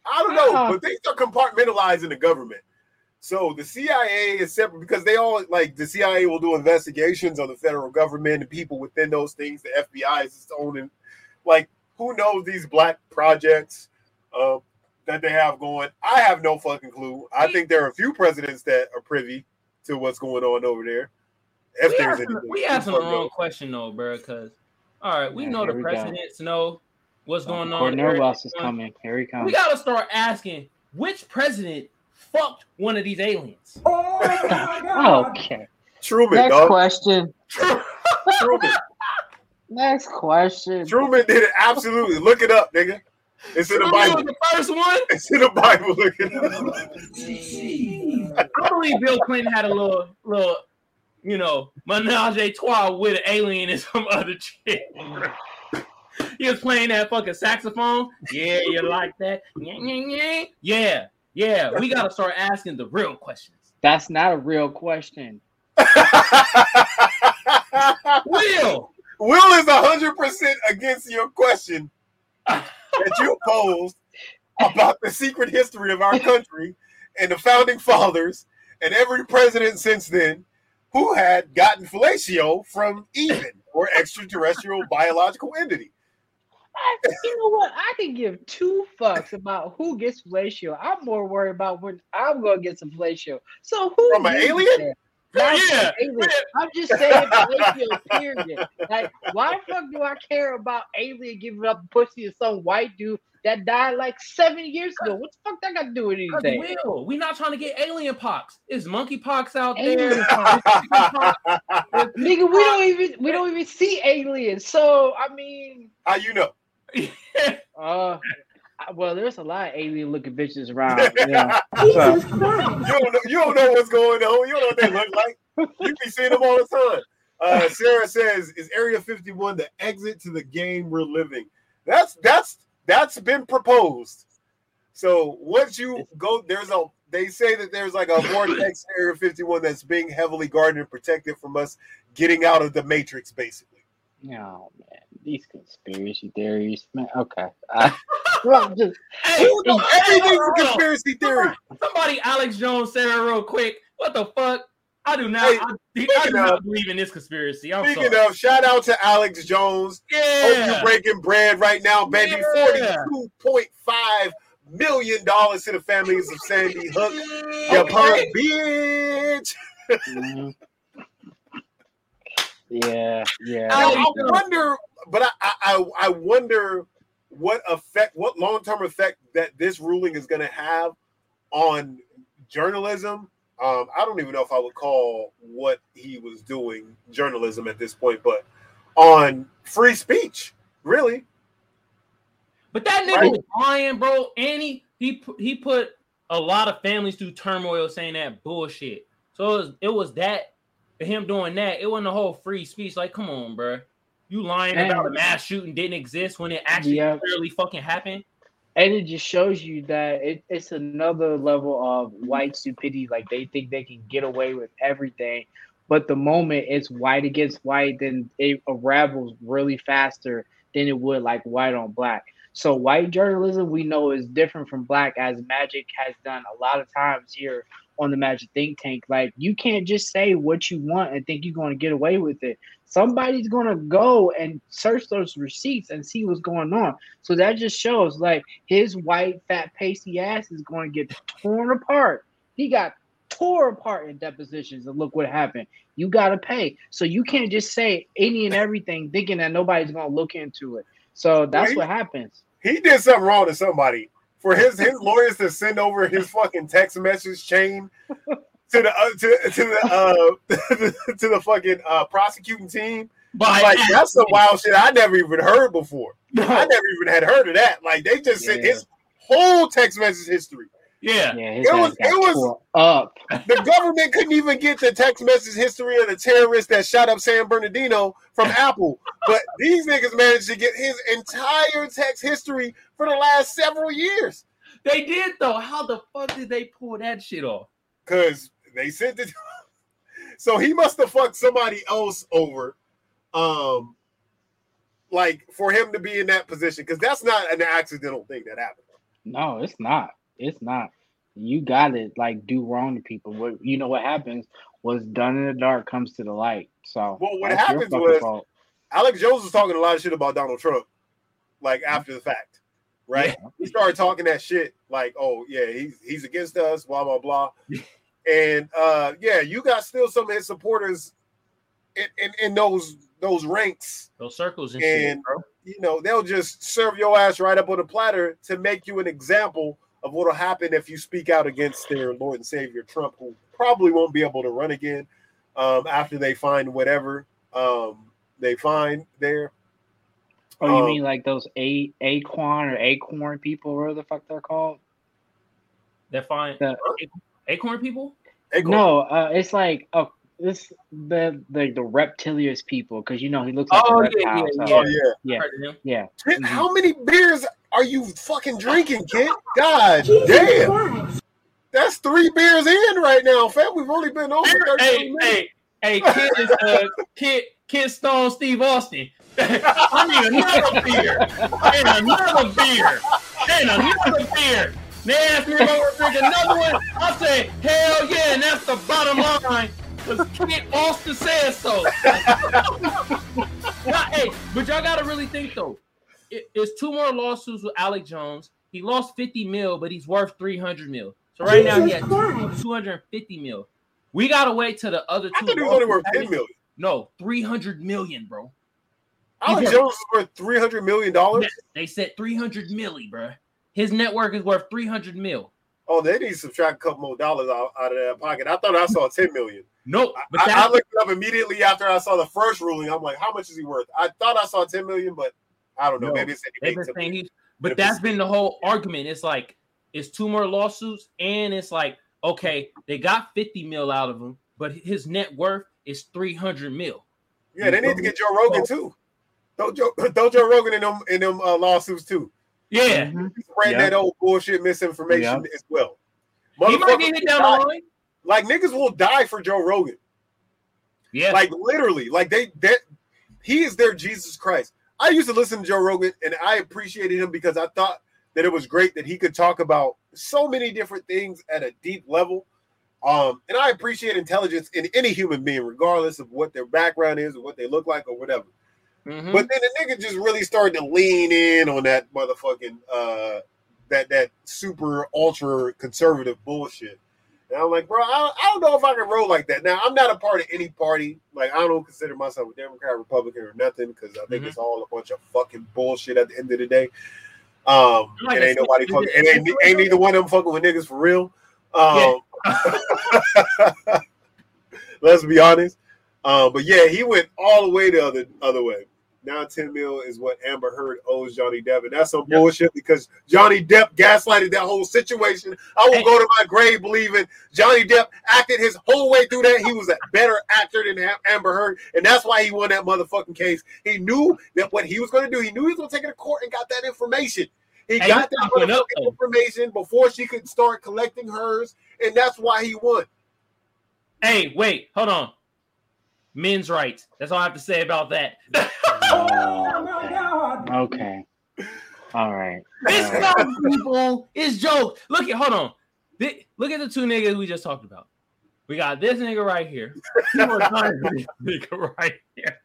I don't know, Uh. but things are compartmentalized in the government. So the CIA is separate because they all like the CIA will do investigations on the federal government and people within those things. The FBI is its own, and like who knows these black projects uh, that they have going? I have no fucking clue. I think there are a few presidents that are privy to what's going on over there. If We there's asking, anything, we asking the wrong knows? question though, bro. Because all right, we Yeah, know the we go. presidents know what's going on. Cornell Ross is coming. Here he comes. We gotta start asking which president fucked one of these aliens. Oh my god. okay. Truman, Next dog. question. Truman. Next question. Truman did it absolutely. Look it up, nigga. It's in the Truman was Bible. the first one. It's in the Bible. Look it up. I believe Bill Clinton had a little, little, you know, menage a trois with an alien and some other chick. he was playing that fucking saxophone. Yeah, you like that? Yeah, yeah, yeah. Yeah, yeah. We gotta start asking the real questions. That's not a real question. Will, Will is hundred percent against your question that you posed about the secret history of our country and the founding fathers and every president since then who had gotten fellatio from even or extraterrestrial biological entity. I, you know what? I can give two fucks about who gets fellatio. I'm more worried about when I'm gonna get some fellatio. So who From an alien? that? Not Yeah. alien. I'm just saying fellatio. Period. Like, why the fuck do I care about alien giving up pussy to some white dude that died like seven years ago? What the fuck that got to do with 'cause anything? Will, we not trying to get alien pox. It's monkey pox out Alien there. Nigga, we don't even we don't even see aliens. So I mean, How you know? uh, well, there's a lot of alien looking bitches around. Yeah. Jesus You don't know, you don't know what's going on. You don't know what they look like. You be seeing them all the time. Uh, Sarah says, "Is Area 51 the exit to the game we're living?" That's that's that's been proposed. So once you go, there's a they say that there's like a vortex Area 51 that's being heavily guarded and protected from us getting out of the matrix, basically. Oh man, these conspiracy theories, man. Okay, uh, well, just Hey, Who knows? Everything's a conspiracy theory. Somebody, Alex Jones, said it real quick. What the fuck? I do not. Hey, I, I do speaking not of- believe in this conspiracy. I'm Speaking sorry. of, shout out to Alex Jones. Yeah, Hope you're breaking bread right now, baby. Yeah. Forty-two point five million dollars to the families of Sandy Hook. You Okay. punk bitch. mhm. Yeah, yeah. I, I wonder, but I, I, I- I wonder what effect, what long-term effect that this ruling is going to have on journalism. Um, I don't even know if I would call what he was doing journalism at this point, but on free speech, really. But that nigga Right. was lying, bro. And he he he put a lot of families through turmoil saying that bullshit. So it was, it was that him doing that. It wasn't a whole free speech. Like, come on, bro. You lying And- about a mass shooting didn't exist when it actually Yeah. clearly fucking happened. and it just shows you that it, it's another level of white stupidity. Like they think they can get away with everything, but the moment it's white against white, then it unravels really faster than it would like white on black. So white journalism we know is different from black, as Magic has done a lot of times here on the Magic Think Tank. Like you can't just say what you want and think you're going to get away with it. Somebody's going to go and search those receipts and see what's going on. So that just shows like his white fat pasty ass is going to get torn apart. He got tore apart in depositions, and look what happened. You got to pay, so you can't just say any and everything thinking that nobody's going to look into it. So that's Right. what happens. He did something wrong to somebody. For his his lawyers to send over his fucking text message chain to the uh, to, to the uh to the fucking uh prosecuting team. But Like that's some wild shit I never even heard before. I never even had heard of that. Like they just sent Yeah. his whole text message history. Yeah, Yeah, It was- it was- up. The government couldn't even get the text message history of the terrorist that shot up San Bernardino from Apple, but these niggas managed to get his entire text history for the last several years. they did though. How the fuck did they pull that shit off? Cause they sent it. so he must have fucked somebody else over, um, like for him to be in that position. Because that's not an accidental thing that happened. No, it's not. It's not. You got to like do wrong to people. What you know what happens What's done in the dark comes to the light. So Well, what happens fucking was- fault. Alex Jones was talking a lot of shit about Donald Trump, like after the fact, right? He started talking that shit, like, "Oh yeah, he's he's against us," blah blah blah, and uh, yeah, you got still some of his supporters in, in, in those those ranks Those circles and, shit, And- bro. you know, they'll just serve your ass right up on a platter to make you an example of what'll happen if you speak out against their Lord and Savior Trump, who probably won't be able to run again um, after they find whatever um, they find there. Oh, you um, mean like those a acorn or acorn people, whatever the fuck they're called? That fine The- acorn people. Acorn. No, uh, it's like oh, this the the the reptilious people because you know he looks like Oh, a yeah, reptile. yeah, so- Oh yeah. yeah, Heard of him. yeah. Kid, Mhm. How many beers are you fucking drinking, kid? God Jesus damn. Christ. That's three beers in right now, fam. We've only been 13 Hey, hey, hey, kid is uh, kid, kid Stone Steve Austin. I need another beer. And another beer. And another beer. They asked me if I would drink another one. I say, hell yeah, and that's the bottom line. Because Kid Austin says so. Now, hey, but y'all gotta really think though. It, it's two more lawsuits with Alex Jones. He lost 50 mil, but he's worth 300 mil. So right now he has Christ. 250 mil. We gotta wait till the other two. I thought he was only worth 10 million. No, 300 million, bro. Alex He's Jones is worth $300 million. They said 300 milli, bro. His network is worth 300 mil. Oh, they need to subtract a couple more dollars out, out of that pocket. I thought I saw 10 million. Nope. But I, I looked it up immediately after I saw the first ruling. I'm like, how much is he worth? I thought I saw 10 million, but I don't know. No, Maybe it's they've been saying he, but If that's it's- been the whole argument. It's like it's two more lawsuits, and it's like okay, they got 50 mil out of him, but his net worth is 300 mil. Yeah, they need to get Joe Rogan too. Throw Joe, throw Joe Rogan in them in them uh, lawsuits too. Yeah, Mhm. Spreading Yeah. that old bullshit misinformation Yeah. as well. He might get hit will down die- the line. Like niggas will die for Joe Rogan. Yeah. Like literally, like they that he is their Jesus Christ. I used to listen to Joe Rogan and I appreciated him because I thought that it was great that he could talk about so many different things at a deep level. Um, and I appreciate intelligence in any human being, regardless of what their background is or what they look like or whatever. Mhm. But then the nigga just really started to lean in on that motherfucking uh that that super ultra conservative bullshit. And I'm like, bro, I, I don't know if I can roll like that. Now I'm not a part of any party. Like I don't consider myself a Democrat, Republican, or nothing because I think Mhm. it's all a bunch of fucking bullshit at the end of the day. Um, Like it ain't nobody fucking. It ain't, ain't neither one of them fucking with niggas for real. Um, let's be honest. Um, but yeah, he went all the way the other other way. Now 10 mil is what Amber Heard owes Johnny Depp. And that's some Yep. bullshit because Johnny Depp gaslighted that whole situation. I will Hey. go to my grave believing Johnny Depp acted his whole way through that. He was a better actor than Amber Heard. And that's why he won that motherfucking case. He knew that what he was going to do, he knew he was going to take it to court and got that information. He Hey, got that up, information before she could start collecting hers. And that's why he won. Hey, wait, hold on. Men's rights. That's all I have to say about that. Oh, okay. okay. All right. This All right. not people is joke. Look at hold on. Thi- look at the two niggas we just talked about. We got this nigga right here. You are not this nigga right here.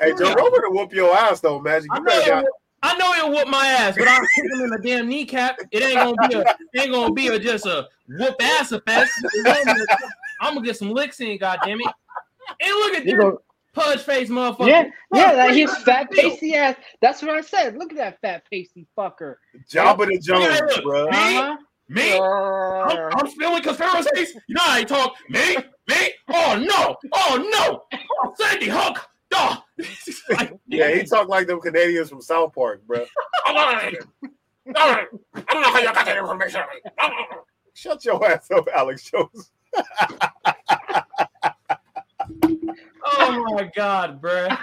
Hey, Joe Rogan will whoop your ass though, Magic. You know, better got, will- I know it'll whoop my ass, but I'll kick him in the damn kneecap. It ain't gonna be a it ain't gonna be a just a whoop ass effect. I'm gonna get some licks in, goddamn it. And look at You this go- pudge face motherfucker. Yeah, yeah, Bro, that what his fat pasty ass. That's what I said. Look at that fat pasty fucker. Jabba the Jones, Yeah, bro. Me? Uh-huh. Me? I'm, I'm feeling conspiracies. You know how I talk. Me? Me? Oh no! Oh no! Oh, Sandy Hook! Oh. Yeah, he talked like them Canadians from South Park, bro. I don't know how y'all got that information. Shut your ass up, Alex Jones. Oh my god, bruh.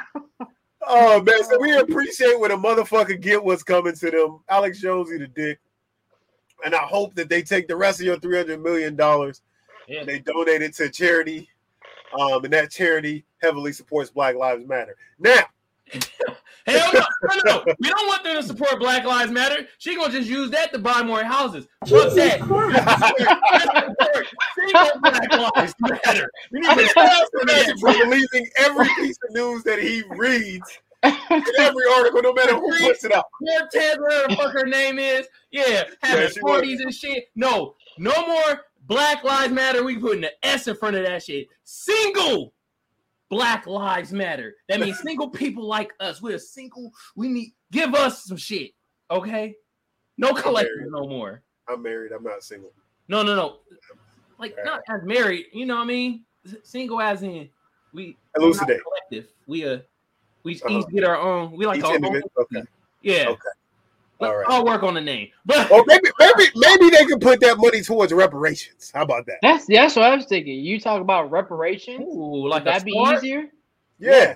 Oh man, so we appreciate when a motherfucker get what's coming to them. Alex Jones, you the dick. And I hope that they take the rest of your three hundred million dollars Yeah. they donate it to charity. Um, and that charity heavily supports Black Lives Matter. Now, Hell no, no, no, no. We don't want them to support Black Lives Matter. She gonna just use that to buy more houses. Fuck Jesus that. Christ. Single Black Lives Matter. We need to Thanks for for every piece of news that he reads in every article, no matter who puts it out. Cortez, whatever the fuck her name is. Yeah, having Yeah, she parties and shit. No, no more Black Lives Matter. We putting the S in front of that shit. Single Black Lives Matter. That means single people like us. We're single. We need give us some shit. Okay? No collective no more. I'm married. I'm not single. No, no, no. Like not as married, you know what I mean? Single as in we Elucidate. collective. We uh we Uh-huh. each get our own. We like Each our own. individual. Okay. Yeah. Okay. All right. I'll work on the name. But Or maybe, maybe, maybe they can put that money towards reparations. How about that? That's that's what I was thinking. You talk about reparations. Ooh, like that'd be easier? Yeah,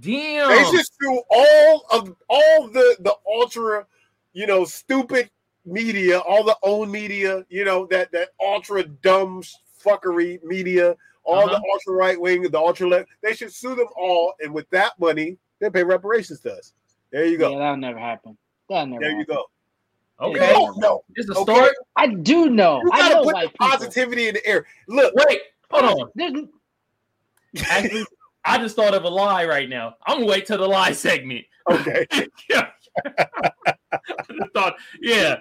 Damn. they should sue all of all the the ultra, you know, stupid media, all the own media, you know, that that ultra dumb fuckery media, all the Uh-huh. ultra right wing, the ultra left. They should sue them all, and with that money, they pay reparations to us. There you go. Yeah, that'll never happen. That'll never. there you happen. go. okay. You don't know. It's a Okay. start. I do know. You I gotta know put white the people. positivity in the air. Look, Wait, hold on. There's, Actually, I just thought of a lie right now. I'm gonna wait till the lie segment. okay. yeah. I just thought, yeah.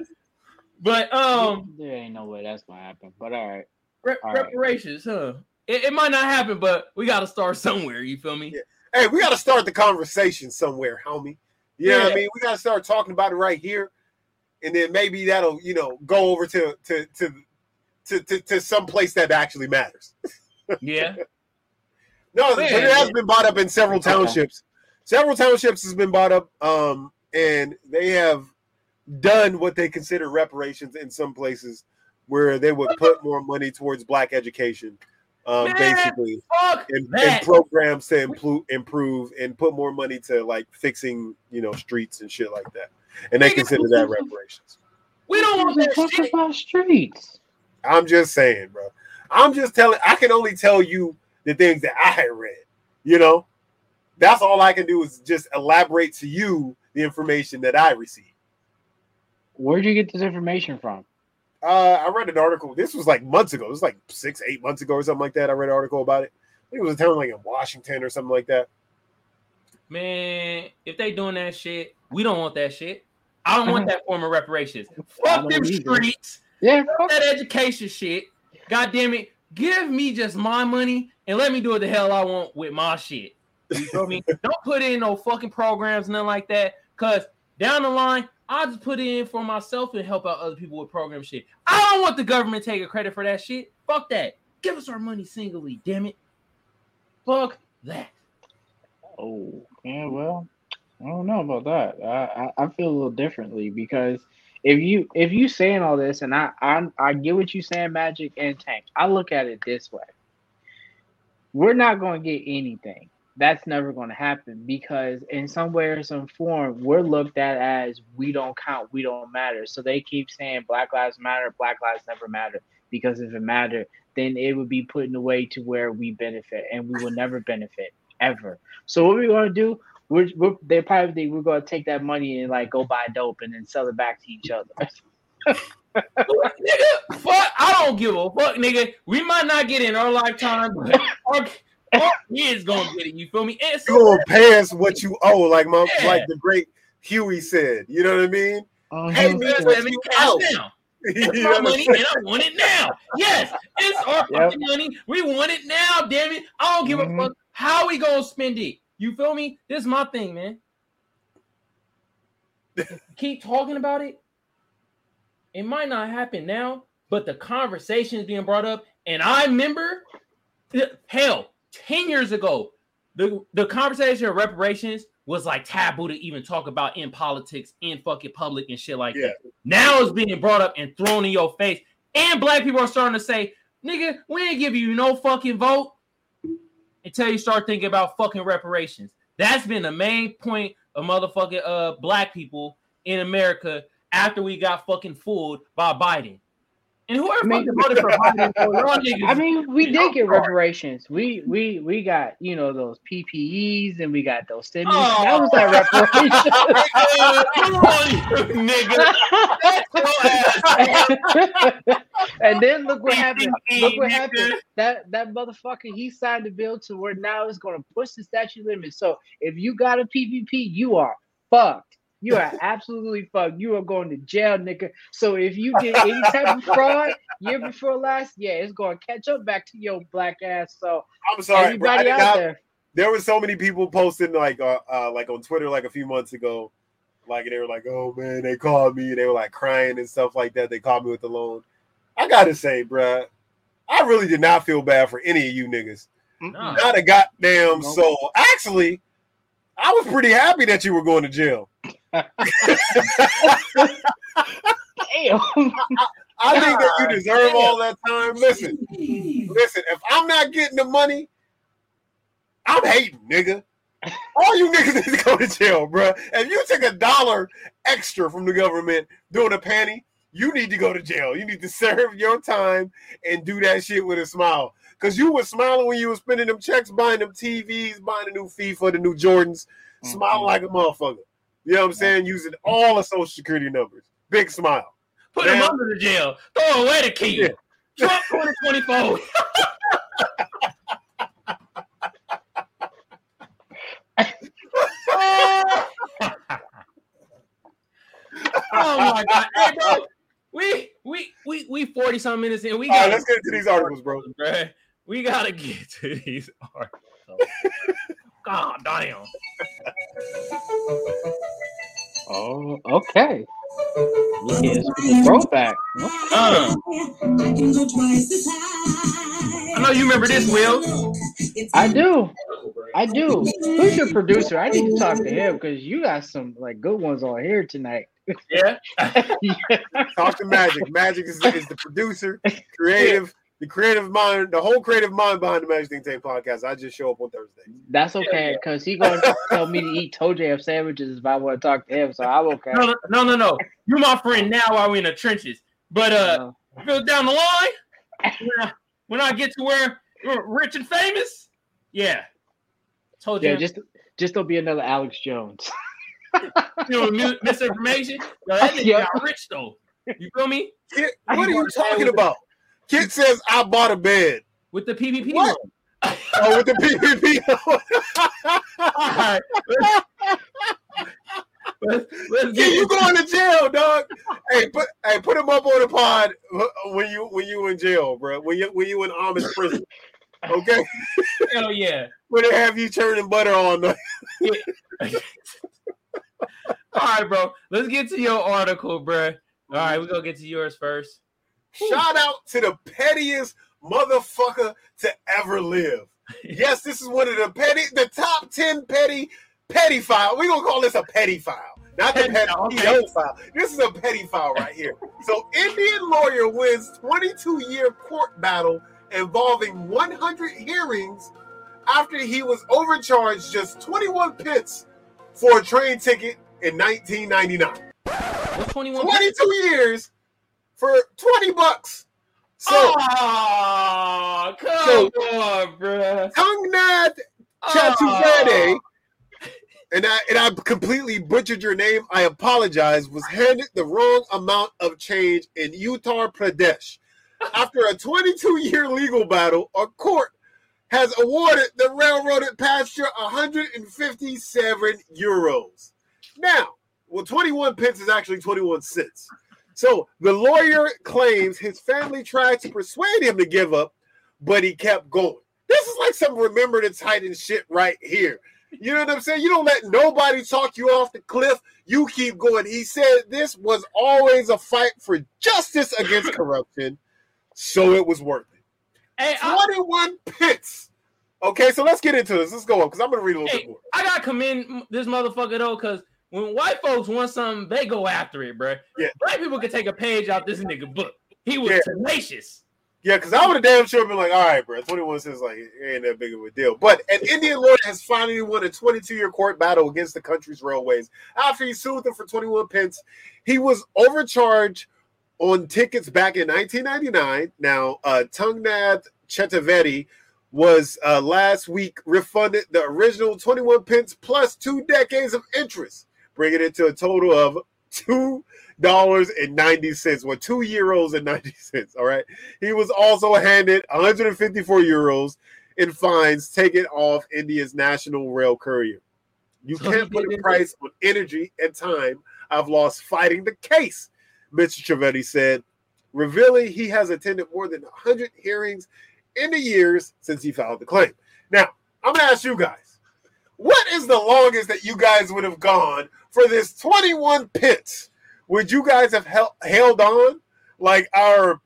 But um there ain't no way that's gonna happen. But all right. re- All right. reparations, huh? It, it might not happen, but we gotta start somewhere. You feel me? Yeah. Hey, we got to start the conversation somewhere, homie. You what I mean? We got to start talking about it right here, and then maybe that'll, you know, go over to to to to to, to some place that actually matters. Yeah. No, Man, it has man. been bought up in several townships. Several townships has been bought up, um, and they have done what they consider reparations in some places, where they would put more money towards black education, um, Man. basically. Fuck and, and programs to improve, improve and put more money to like fixing, you know, streets and shit like that. And they consider that reparations. We don't want that Talk shit. about streets. I'm just saying, bro. I'm just telling. I can only tell you the things that I read. You know, that's all I can do is just elaborate to you the information that I received. Where'd you get this information from? Uh, I read an article. This was like months ago. It was like six, eight months ago or something like that. I read an article about it. I think it was a town like in Washington or something like that. Man, if they doing that shit, we don't want that shit. I don't want that form of reparations. Fuck don't them either. streets. Yeah, Fuck fuck that education shit. God damn it. Give me just my money and let me do what the hell I want with my shit. You feel me? Don't put in no fucking programs, nothing like that. Cause down the line, I'll just put in for myself and help out other people with program shit. I don't want the government taking credit for that shit. Fuck that. Give us our money singly, damn it. Fuck that. Oh, yeah, well, I don't know about that. I, I, I feel a little differently because if you if you saying all this and I, I I get what you saying, Magic and Tank. I look at it this way. We're not gonna get anything. That's never gonna happen because in some way or some form, we're looked at as we don't count, we don't matter. So they keep saying Black Lives Matter, Black Lives never matter. Because if it mattered, then it would be put in a way to where we benefit and we will never benefit ever. So what we're gonna do? We're, we're they probably we're gonna take that money and like go buy dope and then sell it back to each other. nigga, fuck, I don't give a fuck, nigga. We might not get in our lifetime, but our is gonna get it. You feel me? It's You gonna pay us what you owe, like my Yeah. like the great Huey said. You know what I mean? Oh, Hey, yeah. man, just what let me you cash now. It's know my money and I want it now. Yes, it's our Yep. fucking money. We want it now, damn it. I don't give Mhm. a fuck how we gonna spend it. You feel me? This is my thing, man. Keep talking about it. It might not happen now, but the conversation is being brought up. And I remember, hell, 10 years ago, the, the conversation of reparations was like taboo to even talk about in politics, in fucking public and shit like Yeah. that. Now it's being brought up and thrown in your face. And black people are starting to say, nigga, we ain't give you no fucking vote until you start thinking about fucking reparations. That's been the main point of motherfucking uh black people in America after we got fucking fooled by Biden. And whoever I mean- voted for Biden, niggas, I mean, we did get reparations. We we we got you know those PPEs and we got those stimulus. Oh. that was that Nigga, come on, reparation. nigga. and then look what happened. Look what happened. That that motherfucker he signed the bill to where now it's gonna push the statute limit. So if you got a PPP, you are fucked. You are absolutely fucked. You are going to jail, nigga. So if you did any type of fraud year before last, yeah, it's gonna catch up back to your black ass. So I'm sorry, bro. Everybody did out not- there, there were so many people posting like uh, uh like on Twitter like a few months ago, like they were like, "Oh man, they called me." They were like crying and stuff like that. They called me with the loan. I gotta say, bruh, I really did not feel bad for any of you niggas. Nah. Not a goddamn Nope. soul. Actually, I was pretty happy that you were going to jail. damn. I think that you deserve damn. all that time. Listen, listen. If I'm not getting the money, I'm hating, nigga. All you niggas need to go to jail, bruh. If you take a dollar extra from the government doing a panty, you need to go to jail. You need to serve your time and do that shit with a smile. Cause you were smiling when you were spending them checks, buying them TVs, buying the new FIFA, the new Jordans, mm-hmm. smiling like a motherfucker. You know what I'm saying? Using all the social security numbers. Big smile. Put him under the jail. Throw away the key. Yeah. Trump 2024. oh my god. Hey, bro. We we we we 40 some minutes in. We All right, got let's get into these articles, bro. Bruh. We gotta get to these articles. God damn. Oh, okay. Yes, throwback. Uh, I know you remember this, Will. I do. I do. Who's your producer? I need to talk to him because you got some like good ones on here tonight. Yeah. Talk to Magic. Magic is, is the producer, creative, the creative mind, the whole creative mind behind the Magic Think Tank podcast. I just show up on Thursday. That's okay because he gonna tell me to eat toe jam sandwiches if I want to talk to him. So I'm okay. No, no, no, no, no. You're my friend now while we're in the trenches. But uh, Uh, down the line when I, when I get to where we're rich and famous, yeah. Told you, yeah, just just don't be another Alex Jones. you know, misinformation. Yo, that nigga Yeah. got rich though. You feel me? What are you talking about? Kid says I bought a bed. With the PvP. What? Oh, with the PPP. All right. Let's, let's yeah, get you going to jail, dog. hey, put hey, put him up on the pod when you when you in jail, bro. When you when you in Amish prison. Okay, hell yeah. where they have you turning butter all night. All right, bro. Let's get to your article, bro. All right, we're gonna get to yours first. Shout out to the pettiest motherfucker to ever live. Yes, this is one of the petty, the top 10 petty, petty file. We're gonna call this a petty file. Not the Petty okay. File. This is a petty file right here. So Indian lawyer wins 22-year court battle involving 100 hearings after he was overcharged just 21 pence for a train ticket in 1999. What's 21? 22 years for 20 bucks. So oh, come So- on, bro. Tungnad Chatuvede, and I and I completely butchered your name. I apologize. Was handed the wrong amount of change in Uttar Pradesh. After a 22-year legal battle, a court has awarded the railroaded passenger 157 euros. Now, well, 21 pence is actually 21 cents. So the lawyer claims his family tried to persuade him to give up, but he kept going. This is like some remember the Titan shit right here. You know what I'm saying? You don't let nobody talk you off the cliff. You keep going. He said this was always a fight for justice against corruption, so it was worth it. Hey, I, 21 pence. Okay, so let's get into this. Let's go up because I'm going to read a little Hey. bit more. I gotta commend this motherfucker though, because when white folks want something, they go after it, bro. Yeah. Black people can take a page out this nigga book. He was Yeah. tenacious. Yeah, because I would have damn sure been like, all right, bro, 21 cents like it ain't that big of a deal. But an Indian lawyer has finally won a 22 year court battle against the country's railways after he sued them for 21 pence. He was overcharged on tickets back in 1999. Now, uh, Tungnath Chetaveti was uh, last week refunded the original 21 pence plus two decades of interest, bringing it to a total of two dollars and ninety cents, well, two euros and ninety cents. All right. He was also handed 154 euros in fines taken off India's national rail courier. You So can't put a price on energy and time I've lost fighting the case, Mr. Trivedi said, revealing he has attended more than 100 hearings in the years since he filed the claim. Now, I'm going to ask you guys, what is the longest that you guys would have gone for this 21 pence? Would you guys have hel- held on like our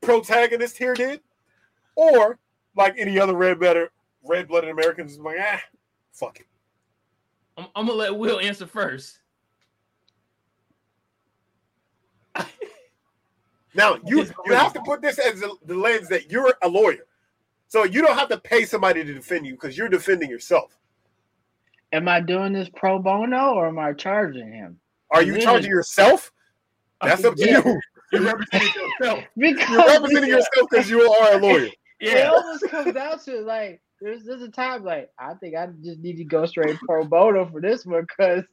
protagonist here did? Or like any other red blooded red blooded Americans like, ah, fuck it. I'm, I'm gonna let Will answer first. Now you you have to put this as the, the lens that you're a lawyer, so you don't have to pay somebody to defend you because you're defending yourself. Am I doing this pro bono or am I charging him? Are you Yeah. charging yourself? That's up to Yeah. you. You represented yourself. Because You're representing yourself because you are a lawyer. Yeah. it Yeah. almost comes down to like there's there's a time like I think I just need to go straight pro bono for this one because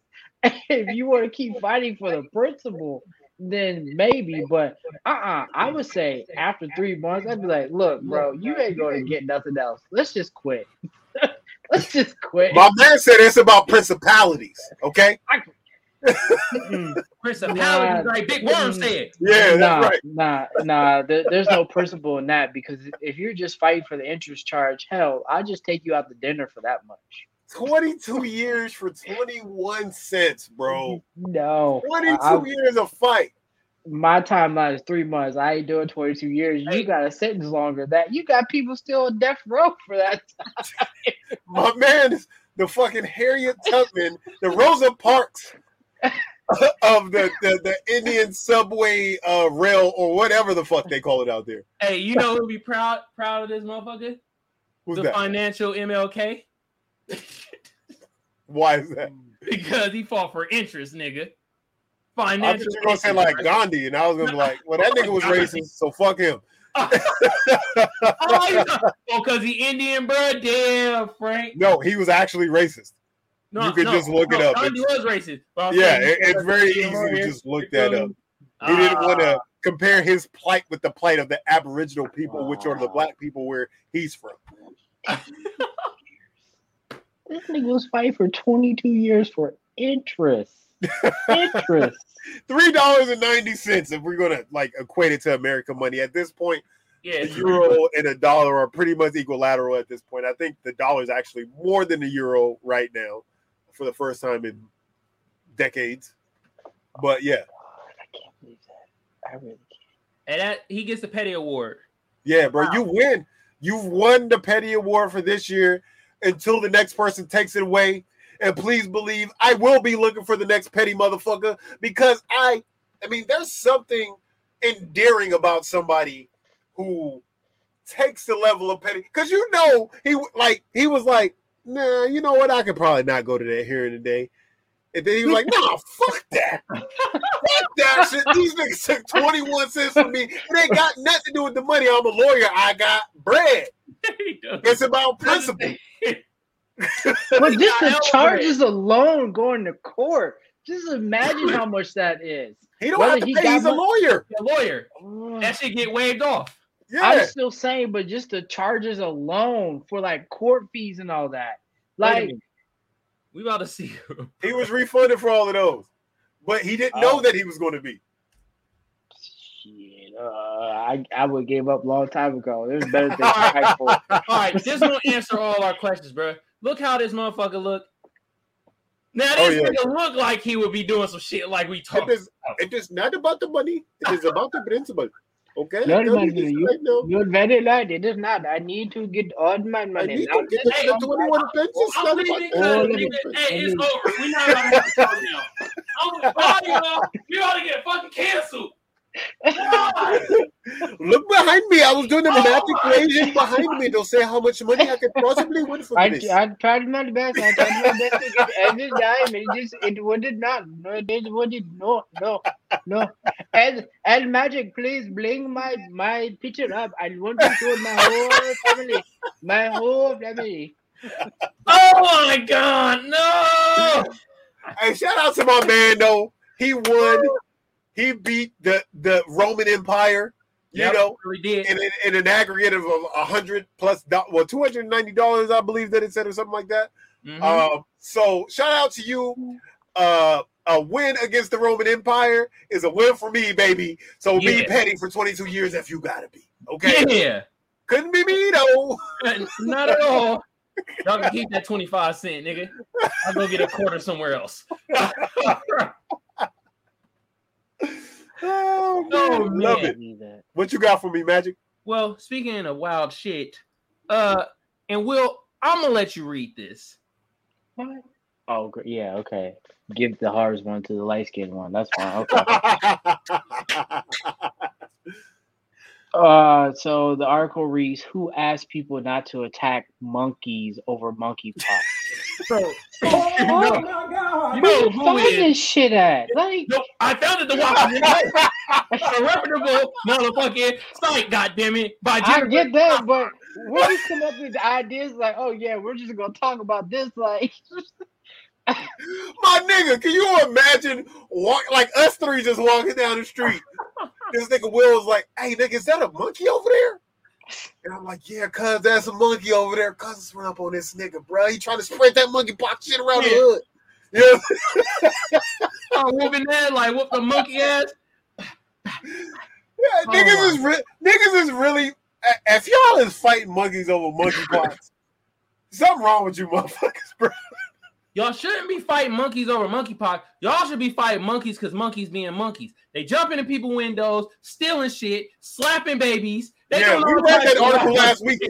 if you want to keep fighting for the principle, then maybe. But uh uh I would say after three months, I'd be like, look, bro, you ain't going to get nothing else. Let's just quit. Let's just quit. My man said it's about principalities. Okay. Mm, Principalities, Nah. like Big Worm said. Yeah, that's nah, right. Nah, nah. There, there's no principle in that because if you're just fighting for the interest charge, hell, I'll just take you out to dinner for that much. 22 years for 21 cents, bro. No, 22 I- years of fight. My timeline is three months. I ain't doing 22 years. You got a sentence longer than that. You got people still on death row for that. My man is the fucking Harriet Tubman, the Rosa Parks of the, the, the Indian subway uh, rail or whatever the fuck they call it out there. Hey, you know who'd be proud proud of this motherfucker? Who's the that? financial MLK. Why is that? because he fought for interest, nigga. I thought Financial. you were gonna say like Gandhi, and I was gonna be like, well, that nigga was racist, so fuck him. oh, you know- oh, cause he Indian, bro. Damn, Frank. No, he was actually racist. No, You can no, just look it up. Gandhi was racist. but Yeah, it, it's very easy to just look that up. He didn't want Ah, to compare his plight with the plight of the Aboriginal people, which are the black people where he's from. This nigga was fighting for 22 years for interest. Interest. Three dollars and ninety cents if we're gonna like equate it to American money. At this point, yeah, the euro and a dollar are pretty much equilateral at this point. I think the dollar is actually more than the euro right now for the first time in decades. But yeah, I can't believe that. I really can't. and that he gets the petty award. yeah, bro, you win. You've won the petty award for this year until the next person takes it away. And please believe I will be looking for the next petty motherfucker because I, I mean, there's something endearing about somebody who takes the level of petty. Because you know, he like he was like, nah, you know what? I could probably not go to that hearing today. And then he was like, nah, fuck that. fuck that shit. These niggas took 21 cents from me. It ain't got nothing to do with the money. I'm a lawyer. I got bread. It's about principle. But just the Hell, charges alone going to court. Just imagine how much that is. He don't Whether have to he pay. got He's a lawyer. A lawyer. Ugh. That should get waived off. Yeah. I'm still saying, but just the charges alone for like court fees and all that. Like, we about to see. He was refunded for all of those. But he didn't know Oh. that he was going to be. shit, uh, I I would give up a long time ago. There's better things to fight for. All right, this gonna answer all our questions, bro. Look how this motherfucker look. Now Oh, this yeah. nigga look like he would be doing some shit like we It talked. is, it is not about the money. It is about the principle. Okay? No, Tell me you- right now. You're very right. It is not. I need to get all my money. I money. need Now, to get just- the 21 offenses. I'm not leaving because, Oh, hey, it's over. We not gonna talk now. I'm sorry, y'all. You ought to get fucking canceled. God. Look behind me. I was doing the math my equation behind me. They'll say how much money I could possibly win for I, this. I tried my best. I tried my best to get every time. It just it would it not. No, it did would it no no no. And and magic, please bring my my picture up. I want to show my whole family, my whole family. Oh my god, no! Hey, shout out to my man though. He won. He beat the the Roman Empire. You Yep, know, really in, in, in an aggregate of a hundred plus, well, two hundred ninety dollars, I believe that it said, or something like that. Mhm. Um, so shout out to you. Uh, a win against the Roman Empire is a win for me, baby. So be petty for 22 years if you gotta be. Okay. yeah, Couldn't be me though. not at all. Y'all can keep that 25 cent, nigga. I'll go get a quarter somewhere else. Oh, Oh, man. Love it. What you got for me, Magic? well, speaking of wild shit, uh, and Will, I'm gonna let you read this. What? Oh gr- yeah, okay. Give the hardest one to the light skinned one. That's fine. Okay. Uh, so the article reads: Who asked people not to attack monkeys over monkeypox? So, you Oh, know, you Where know you who find this shit at? Like, No, I found it the Washington Post. a reputable motherfucking site, goddammit, by I get that, but where you come up with the ideas like, oh yeah, we're just gonna talk about this, like, My nigga, can you imagine walk like us three just walking down the street? This nigga Will was like, "Hey, nigga, is that a monkey over there?" And I'm like, "Yeah, cuz that's a monkey over there. Cuz run up on this nigga, bro. He trying to spread that monkey box shit around Yeah. the hood." Yeah, I'm whooping that, like whoop the monkey ass. yeah Oh niggas my. is re- niggas is really. If y'all is fighting monkeys over monkey box, something wrong with you, motherfuckers, bro. Y'all shouldn't be fighting monkeys over monkeypox. Y'all should be fighting monkeys because monkeys being monkeys. They jump into people windows, stealing shit, slapping babies. They Yeah, don't we know read how that article last week.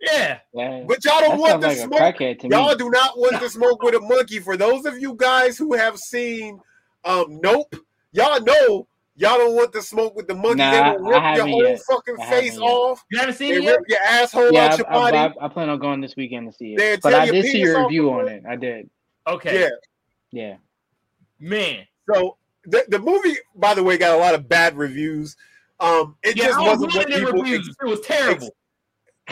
Yeah, yeah, But y'all don't want sounds to like smoke. to Y'all me. do not want to smoke with a monkey. For those of you guys who have seen Um, nope. Y'all know y'all don't want to smoke with the monkey. Nah, they will I rip your whole yet. fucking I face haven't yet. off. You haven't seen They it yet? your asshole Yeah, out your I, I, body. I, I plan on going this weekend to see They it. But I did see your review on it. I did. Okay. Yeah. Yeah. Man. So the, the movie, by the way, got a lot of bad reviews. Um, it Yeah, just I was wasn't what people. reviews. ex- it was terrible.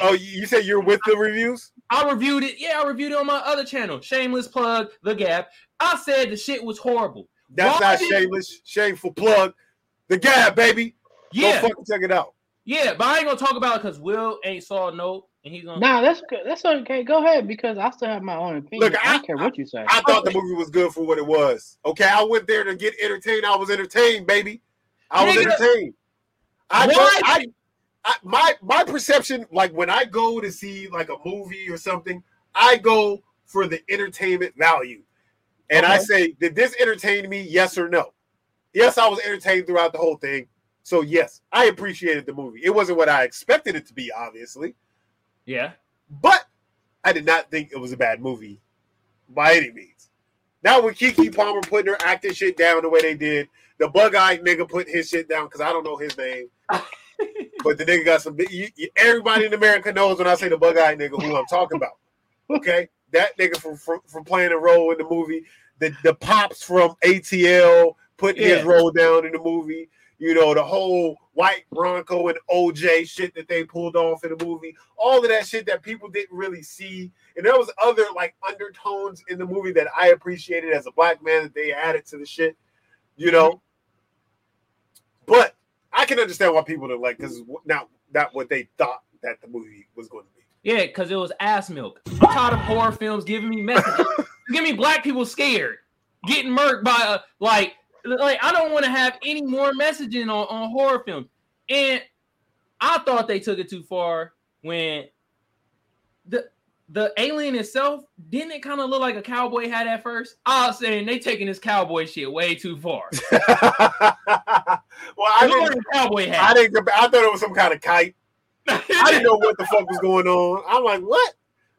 oh, you you said you're with the reviews? I reviewed it. Yeah, I reviewed it on my other channel. Shameless plug, The Gap. I said the shit was horrible. That's Why not did- shameless, shameful plug. The Gap, baby. Yeah, Go fucking check it out. yeah, but I ain't gonna talk about it because Will ain't saw a note and he's gonna. Nah, that's good. That's okay. Go ahead because I still have my own opinion. Look, I I- don't care what you say. I thought the movie was good for what it was. Okay, I went there to get entertained. I was entertained, baby. I was Nigga, entertained. I, why- don't- I, I my my perception, like when I go to see like a movie or something, I go for the entertainment value, and I say, did this entertain me? Yes or no? Yes, I was entertained throughout the whole thing. So yes, I appreciated the movie. It wasn't what I expected it to be, obviously, yeah. but I did not think it was a bad movie by any means. Now with Keke Palmer putting her acting shit down the way they did, the bug-eyed nigga put his shit down because I don't know his name, but the nigga got some. big- You, you, everybody in America knows when I say the bug-eyed nigga who I'm talking about. Okay, that nigga from from, from playing a role in the movie. The the pops from ATL putting his role down in the movie. You know the whole white Bronco and OJ shit that they pulled off in the movie. All of that shit that people didn't really see, and there was other like undertones in the movie that I appreciated as a black man that they added to the shit. You know, but I can understand why people don't like because not not what they thought that the movie was going to be. Yeah, because it was ass milk. I'm tired of horror films giving me messages. Give me black people scared, getting murked by a like like I don't want to have any more messaging on, on horror films. And I thought they took it too far when the the alien itself didn't it kind of look like a cowboy hat at first? I was saying they taking this cowboy shit way too far. well, I didn't. like cowboy I didn't. I thought it was some kind of kite. I didn't know what the fuck was going on. I'm like, what?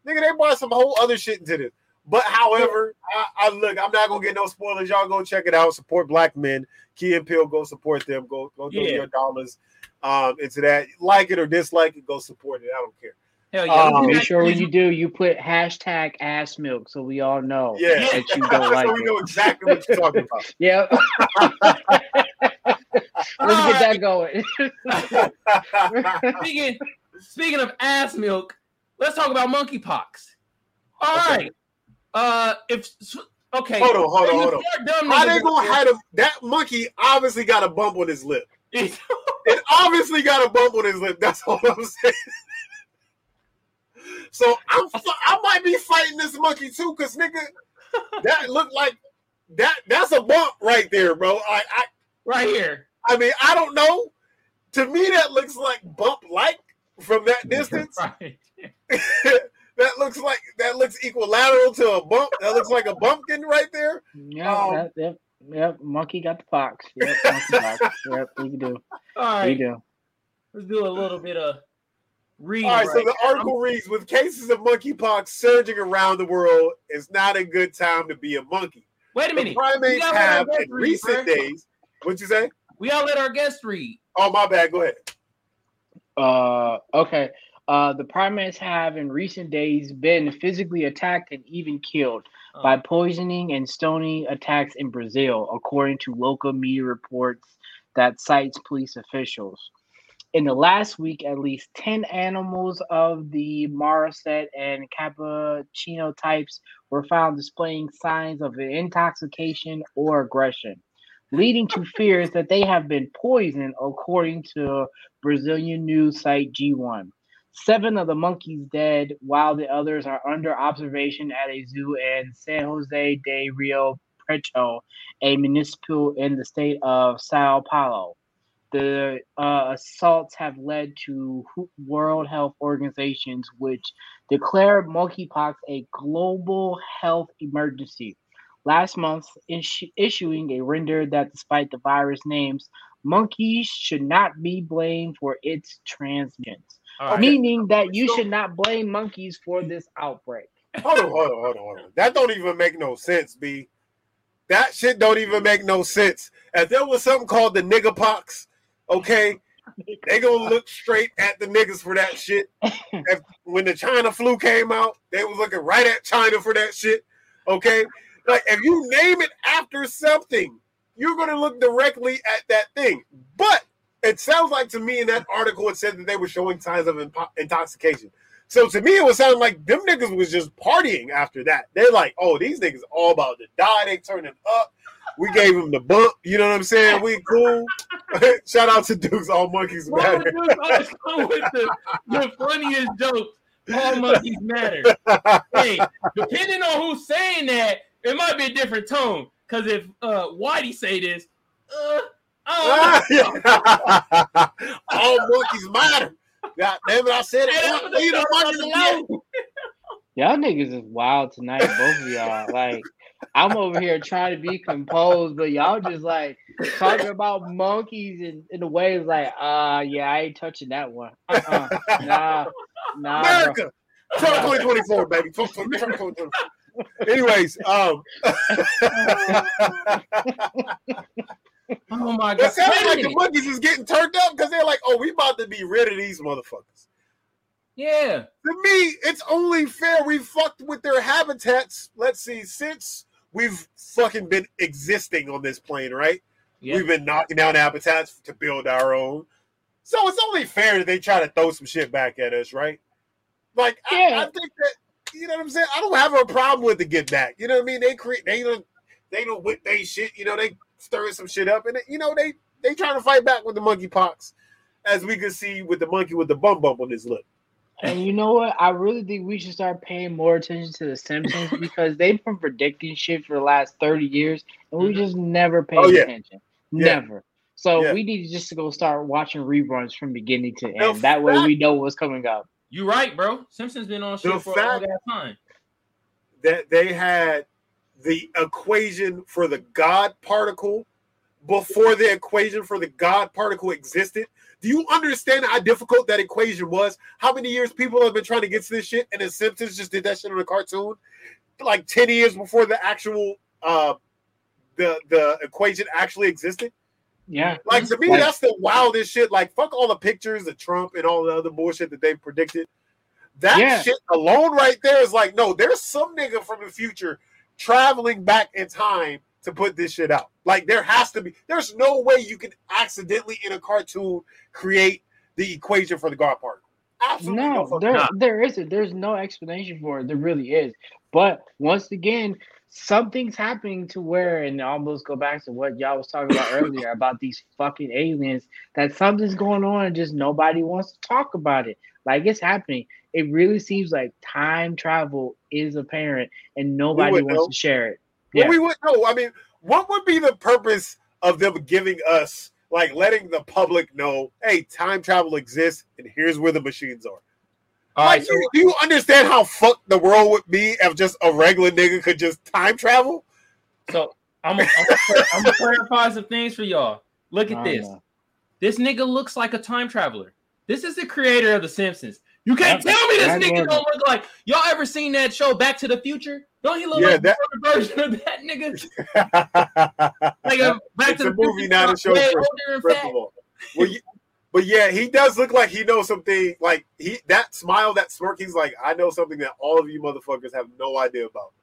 Nigga, they brought some whole other shit into this. But however, I, I look, I'm not gonna get no spoilers. Y'all go check it out. Support black men. Key and Peele, go support them. Go go throw Yeah. your dollars um into that. Like it or dislike it, go support it. I don't care. Hell yeah. Um, Make sure when you do, you put hashtag ass milk so we all know Yeah. that you don't like so we it. know exactly what you're talking about. Yep. Let's get that going. speaking speaking of ass milk, let's talk about monkeypox. All Okay. right. Uh, if okay, hold on, hold on, hold on. How they gonna have a, that monkey? Obviously, got a bump on his lip. It obviously got a bump on his lip. That's all I'm saying. So I'm, I might be fighting this monkey too, cause nigga, that looked like that. That's a bump right there, bro. I, I, right here. I mean, I don't know. To me, that looks like bump like from that distance. Right. That looks like that looks equilateral to a bump. That looks like a bumpkin right there. Yep, Um, that, yep, yep. Monkey got the fox. Yep, monkey fox. Yep, we can do. All We do. Let's do a little bit of reading. All right, so right the now. article reads: With cases of monkeypox surging around the world, it's not a good time to be a monkey. Wait a The minute. We primates gotta let our have in read, recent bro. days. What'd you say? We all let our guests read. Oh, my bad. Go ahead. Uh, okay. Uh, the primates have in recent days been physically attacked and even killed by Uh, poisoning and stoning attacks in Brazil, according to local media reports that cites police officials. In the last week, at least 10 animals of the Marmoset and Cappuccino types were found displaying signs of intoxication or aggression, leading to fears that they have been poisoned, according to Brazilian news site G1. Seven of the monkeys dead, while the others are under observation at a zoo in San Jose de Rio Preto, a municipal in the state of Sao Paulo. The uh, assaults have led to World Health Organizations, which declared monkeypox a global health emergency. Last month, issu- issuing a render that despite the virus names, monkeys should not be blamed for its transmissions right. meaning that you should not blame monkeys for this outbreak. Hold on, hold on, hold on, hold on. That don't even make no sense, B. That shit don't even make no sense. If there was something called the nigger pox, okay, they gonna look straight at the niggas for that shit. If, when the China flu came out, they was looking right at China for that shit. Okay, like if you name it after something, you're gonna look directly at that thing. But it sounds like to me in that article it said that they were showing signs of impo- intoxication. So to me, it was sounding like them niggas was just partying after that. They're like, oh, these niggas all about to die. They turning up. We gave them the bump. You know what I'm saying? We cool. Shout out to Dukes. All monkeys matter. would you always come with the, the funniest joke? All monkeys matter. Hey, depending on who's saying that, it might be a different tone. Because if uh, Whitey say this, uh, I don't all monkeys matter. God damn it, I said it. that's Leave the what monkeys the- alone. Y'all niggas is wild tonight, both of y'all. Like, I'm over here trying to be composed, but y'all just like talking about monkeys in, in a way is like, uh, yeah, I ain't touching that one. Uh-uh. Nah, nah. bro. America. Trump 2024, baby. Trump, Trump, Trump 2024. Anyways, um, Oh my it god. sounds Wait like the monkeys is getting turned up because they're like, oh, we about to be rid of these motherfuckers. Yeah. To me, it's only fair we fucked with their habitats. Let's see, since we've fucking been existing on this plane, right? Yeah. We've been knocking down habitats to build our own. So it's only fair that they try to throw some shit back at us, right? Like I, I think that you know what I'm saying. I don't have a problem with the get back. You know what I mean? They create they don't they don't whip they shit. You know they stirring some shit up, and you know they they trying to fight back with the monkey pox, as we can see with the monkey with the bum bump on his lip. And you know what? I really think we should start paying more attention to the Simpsons because they've been predicting shit for the last 30 years and we mm-hmm. just never paid Oh, yeah. attention. Yeah. Never. So Yeah. we need to just to go start watching reruns from beginning to end. The that way we know what's coming up. You're right, bro. Simpsons been on The shit for a long time. that they had the equation for the God particle before the equation for the God particle existed. Do you understand how difficult that equation was? How many years people have been trying to get to this shit, and the Simpsons just did that shit on a cartoon, like ten years before the actual uh the the equation actually existed. Yeah. Like to me, Like- that's the wildest shit. Like fuck all the pictures of Trump and all the other bullshit that they predicted. That Yeah. shit alone right there is like, no, there's some nigga from the future traveling back in time to put this shit out. Like there has to be. There's no way you can accidentally in a cartoon create the equation for the God particle. Absolutely no, No, there not. there isn't. There's no explanation for it. There really is. But once again, something's happening to where, and I almost go back to what y'all was talking about earlier about these fucking aliens. That something's going on, and just nobody wants to talk about it. Like it's happening. It really seems like time travel is apparent, and nobody wants know. to share it. Well, Yeah. we would know. I mean, what would be the purpose of them giving us, like, letting the public know, hey, time travel exists, and here's where the machines are? All like, right, so do, do you understand how fucked the world would be if just a regular nigga could just time travel? so I'm gonna I'm gonna clarify some things for y'all. Look at I this. know. This nigga looks like a time traveler. This is the creator of The Simpsons. You can't That- tell me this nigga was- don't look like. Y'all ever seen that show Back to the Future? Don't he look Yeah, like that- a version of that nigga? Like uh, a Back It's to a the movie, Future, not a but show way for- older and First of all, well, you, but yeah, he does look like he knows something. Like he that smile, that smirk, he's like, I know something that all of you motherfuckers have no idea about.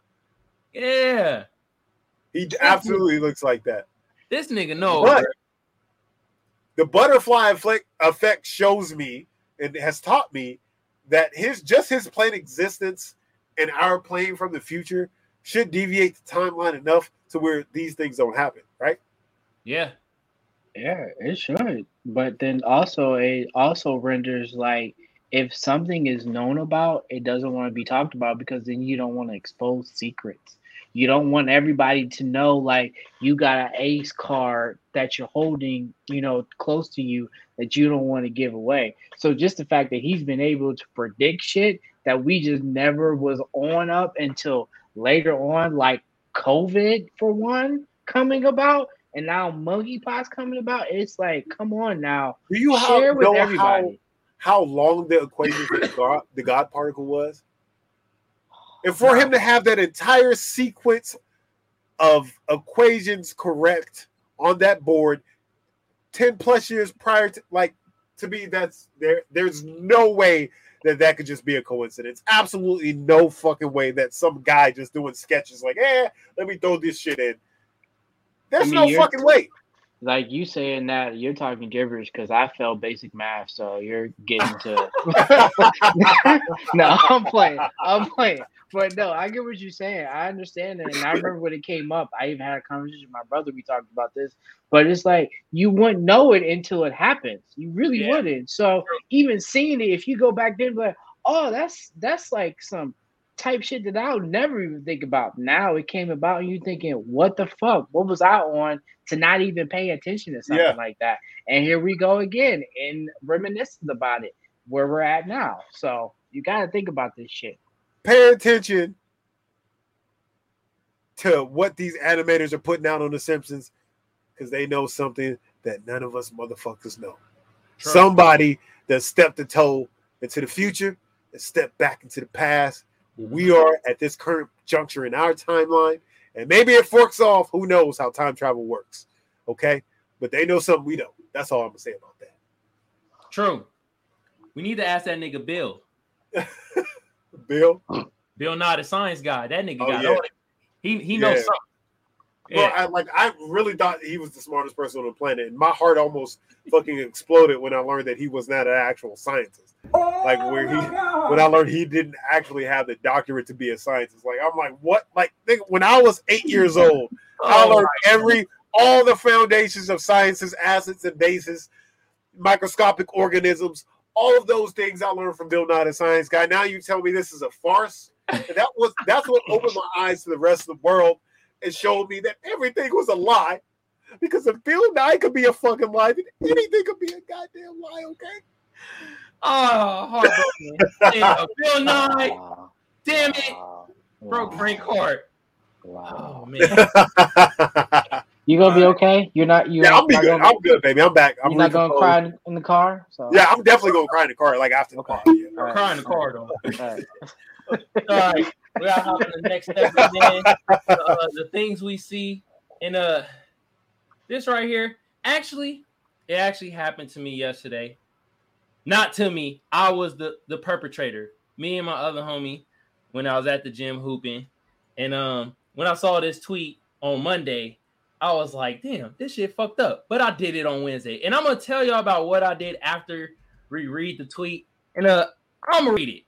Yeah, He absolutely looks like that. this nigga knows. But- the butterfly effect, effect shows me and has taught me that his just his plain existence and our plane from the future should deviate the timeline enough to where these things don't happen, right? Yeah, Yeah, it should. But then also it also renders like if something is known about, it doesn't want to be talked about because then you don't want to expose secrets. You don't want everybody to know like you got an ace card that you're holding, you know, close to you that you don't want to give away. So just the fact that he's been able to predict shit that we just never was on up until later on, like COVID for one coming about, and now monkeypox coming about. It's like, come on now, Do you share have, with everybody. how how long the equation for the God, the God particle was? And for him to have that entire sequence of equations correct on that board 10 plus years prior to like to me that's there there's no way that that could just be a coincidence. Absolutely no fucking way that some guy just doing sketches like eh let me throw this shit in. There's I mean, no fucking way Like you saying that you're talking gibberish because I failed basic math, so you're getting to. no, I'm playing. I'm playing. But no, I get what you're saying. I understand it, and I remember when it came up. I even had a conversation with my brother. We talked about this, but it's like you wouldn't know it until it happens. You really Yeah. wouldn't. So even seeing it, if you go back then, like, oh, that's that's like some type shit that I would never even think about. Now it came about, and you thinking, what the fuck? What was I on to not even pay attention to something Yeah. like that? And here we go again in reminiscing about it where we're at now. So you got to think about this shit. pay attention to what these animators are putting out on the simpsons because they know something that none of us motherfuckers know True. somebody that stepped a toe into the future and stepped back into the past we are at this current juncture in our timeline and maybe it forks off who knows how time travel works okay but they know something we don't that's all i'm gonna say about that True. We need to ask that nigga Bill. bill Bill Nye, the science guy. That nigga Oh, got yeah. he he knows Yeah. something. Bro, Yeah. I like I really thought he was the smartest person on the planet, and my heart almost fucking exploded when I learned that he was not an actual scientist. Like where he when I learned he didn't actually have the doctorate to be a scientist. Like I'm like, what? Like think, when I was eight years oh old, I Oh, learned every all the foundations of sciences, acids and bases, microscopic organisms, all of those things I learned from Bill Nye the Science Guy. Now you tell me this is a farce. And that was that's what opened my eyes to the rest of the world and showed me that everything was a lie. Because if Bill Nye could be a fucking lie, then anything could be a goddamn lie, okay? oh heartbroken. yeah, Bill Nye Wow. Damn it. Wow. broke Frank Hart. Wow. Oh man. You gonna be okay? You're not. You're yeah, not, I'm be not good. Gonna, I'm good, baby. I'm back. I'm you're not gonna cry in, in the car. So Yeah, I'm definitely gonna cry in the car, like after the Okay. car. Yeah. All right. Crying in the car though. All right. All right, we gotta hop the next step again. Uh, the things we see in uh this right here. Actually, it actually happened to me yesterday. Not to me. I was the the perpetrator. Me and my other homie when I was at the gym hooping, and um when I saw this tweet on Monday, I was like, damn, this shit fucked up. But I did it on Wednesday, and I'm gonna tell y'all about what I did after we read the tweet. And uh, I'm gonna read it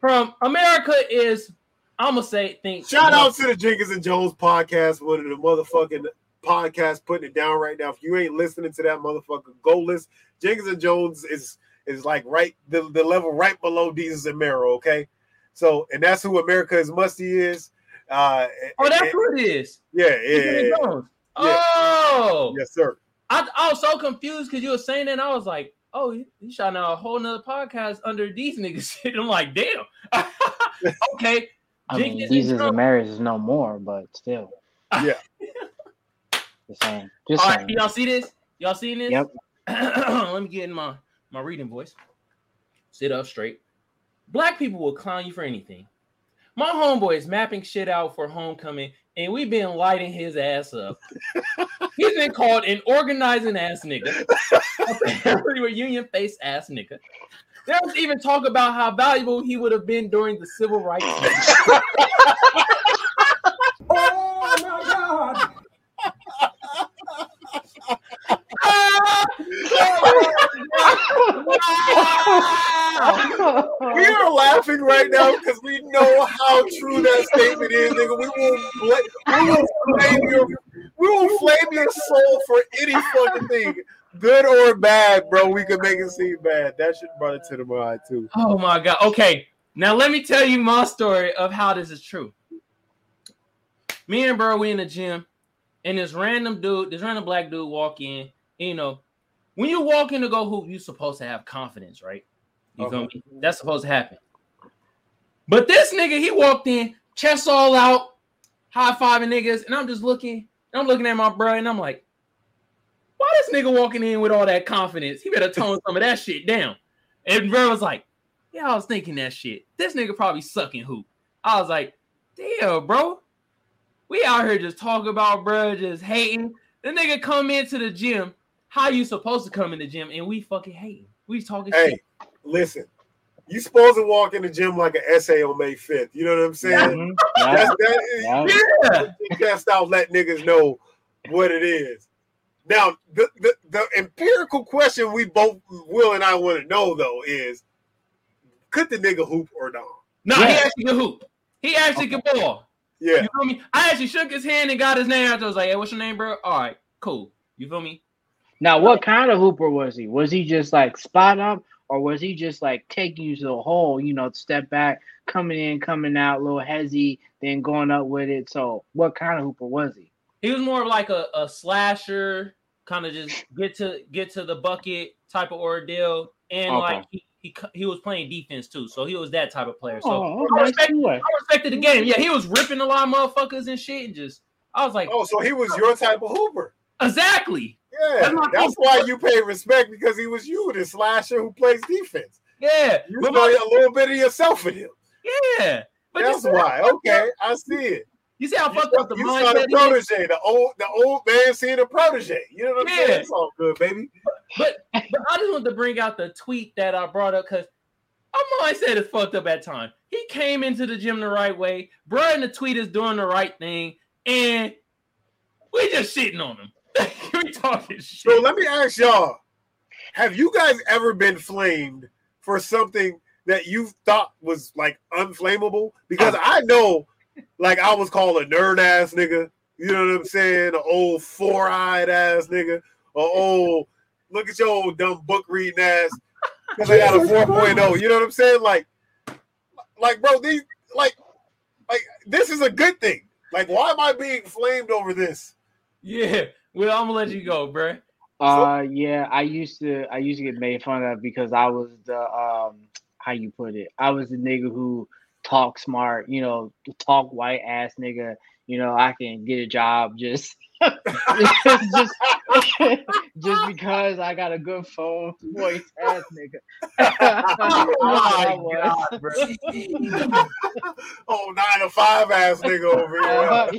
from America is I'm gonna say think Shout out to the Jenkins and Jones podcast, one of the motherfucking podcasts putting it down right now. If you ain't listening to that motherfucker, go listen. Jenkins and Jones is is like right the, the level right below Desus and Mero, okay? So and that's who America is musty is. Uh Oh, that's and- who it is. yeah, yeah, yeah. Oh, yes, sir. I, I was so confused because you were saying that. And I was like, oh, you, you shot out a whole nother podcast under these niggas shit. I'm like, damn. okay. I mean, Desus and and Jones. Marys is no more, but still. Yeah. Just saying. Just All right, y'all see this? Y'all seeing this? Yep. Let me get in my my reading voice. Sit up straight. Black people will clown you for anything. My homeboy is mapping shit out for homecoming, and we've been lighting his ass up. He's been called an organizing ass nigga, a reunion face ass nigga. There was even talk about how valuable he would have been during the civil rights. movement. We are laughing right now because we know how true that statement is, nigga. We will, bla- we will flame your, we will flame your soul for any fucking thing, good or bad, bro. We could make it seem bad. That should brought it to the mind too. Oh my god. Okay, now let me tell you my story of how this is true. Me and bro, we in the gym, and this random dude, this random black dude walk in. You know, when you walk in to go hoop, you supposed to have confidence, right? You feel me? That's supposed to happen. But this nigga, he walked in, chest all out, high fiving niggas, and I'm just looking, I'm looking at my bro, and I'm like, why this nigga walking in with all that confidence? He better tone some of that shit down. And bro was like, yeah, I was thinking that shit. This nigga probably sucking hoop. I was like, damn, bro. We out here just talking about bro, just hating. The nigga come into the gym. How you supposed to come in the gym and we fucking hating? We talking Hey, shit. listen, you supposed to walk in the gym like an essay on May 5th. You know what I'm saying? Yeah, That's that yeah. Yeah. test out, let niggas know what it is. Now, the, the, the empirical question we both, Will and I want to know though is could the nigga hoop or not? No, he actually can hoop. He actually can ball. Yeah. You feel me? I actually shook his hand and got his name after. I was like, hey, what's your name, bro? All right, cool. You feel me? Now, what kind of hooper was he? Was he just like spot up, or was he just like taking you to the hole? You know, step back, coming in, coming out, a little hezzy, then going up with it. So, what kind of hooper was he? He was more of like a, a slasher, kind of just get to get to the bucket type of ordeal, and Okay. like he, he he was playing defense too, so he was that type of player. So oh, I nice respect. I respected the game. Yeah, he was ripping a lot of motherfuckers and shit, and just I was like, Oh, so he was your type of hooper. exactly, Yeah. That's That's why you pay respect because he was you, the slasher who plays defense. yeah, You but saw my- a little bit of yourself in him. yeah. But That's why. Okay, I see it. You see how You fucked saw, up the you saw the mindset is? protege, the old, the old man seeing the protege. You know what I'm Yeah. saying? It's all good, baby. But but I just wanted to bring out the tweet that I brought up because our mindset is fucked up at time. He came into the gym the right way. Bro in the tweet is doing the right thing, and we just shitting on him. we talking So let me ask y'all: Have you guys ever been flamed for something that you thought was like unflammable? Because I know, like, I was called a nerd ass nigga. You know what I'm saying? An old four eyed ass nigga. Or old, look at your old dumb book reading ass. Because I got a 4.0. You know what I'm saying? Like, like, bro, these, like, like, this is a good thing. Like, why am I being flamed over this? Yeah. Well, I'm gonna let you go, bro. Uh, yeah, I used to, I used to get made fun of because I was the, um, how you put it? I was the nigga who talk smart, you know, talk white ass nigga. You know, I can get a job just, just, just because I got a good phone voice ass nigga. Oh my god, bro. oh, nine to five ass nigga over here.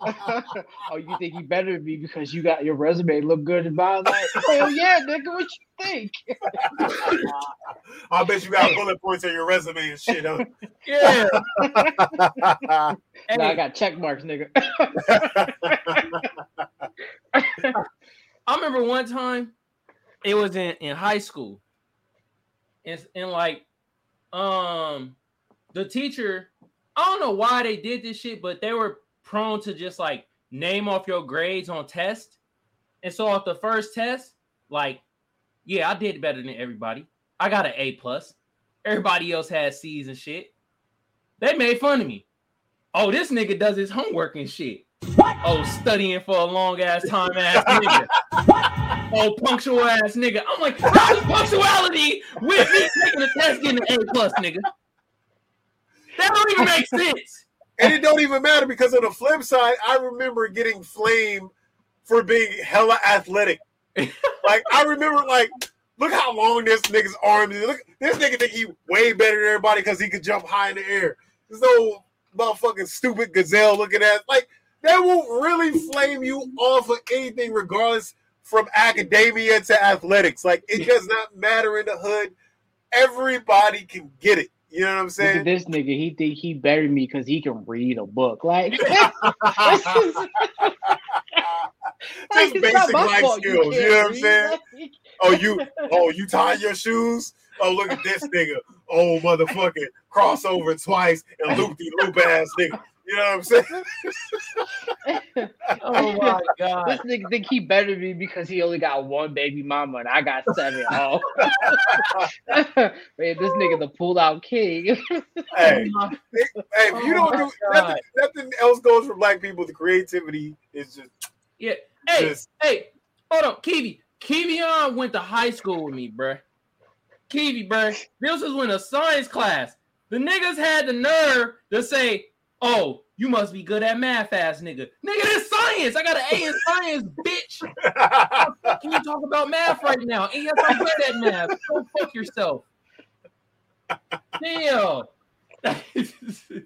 Uh, oh, you think he better than me because you got your resume look good and mine like, hell yeah, nigga, what you think? I bet you got bullet points on your resume and shit, huh? Yeah. Nah, I got check marks, nigga. I remember one time it was in, in high school. And, and like um the teacher, I don't know why they did this shit, but they were prone to just like name off your grades on tests. And so off the first test, like, yeah, I did better than everybody. I got an A plus. Everybody else had C's and shit. They made fun of me. Oh, this nigga does his homework and shit. Oh, studying for a long ass time ass nigga. Oh, punctual ass nigga. I'm like, how's punctuality with me taking a test getting an A plus, nigga? That don't even make sense. and it don't even matter because on the flip side, I remember getting flame for being hella athletic. like I remember, like, look how long this nigga's arms is. Look, this nigga think he way better than everybody because he could jump high in the air. This old motherfucking stupid gazelle looking at like that won't really flame you off of anything, regardless from academia to athletics. Like it does not matter in the hood. Everybody can get it. You know what I'm saying? this nigga. He think he better than me because he can read a book. Like, Just like, it's not basic life fault skills. You can't know what I'm saying? Oh, you oh you tie your shoes? Oh, look at this nigga. Oh, motherfucking crossover twice and loop the loop ass nigga. You know what I'm saying? Oh my god! This nigga think he better than me because he only got one baby mama and I got seven. Oh, man, this nigga the pulled out king. Oh hey, hey, if you oh don't Oh do nothing, nothing else goes for black people. The creativity is just Yeah. Hey, Just- hey, hold on, Kiwi. Kiwion went to high school with me, bruh. Kiwi, bruh. This was in a science class. The niggas had the nerve to say, "Oh, you must be good at math, ass nigga." Nigga, this science. I got an A in science, bitch. Can you talk about math right now? And yes, I'm good at math. Go fuck yourself. Damn. I-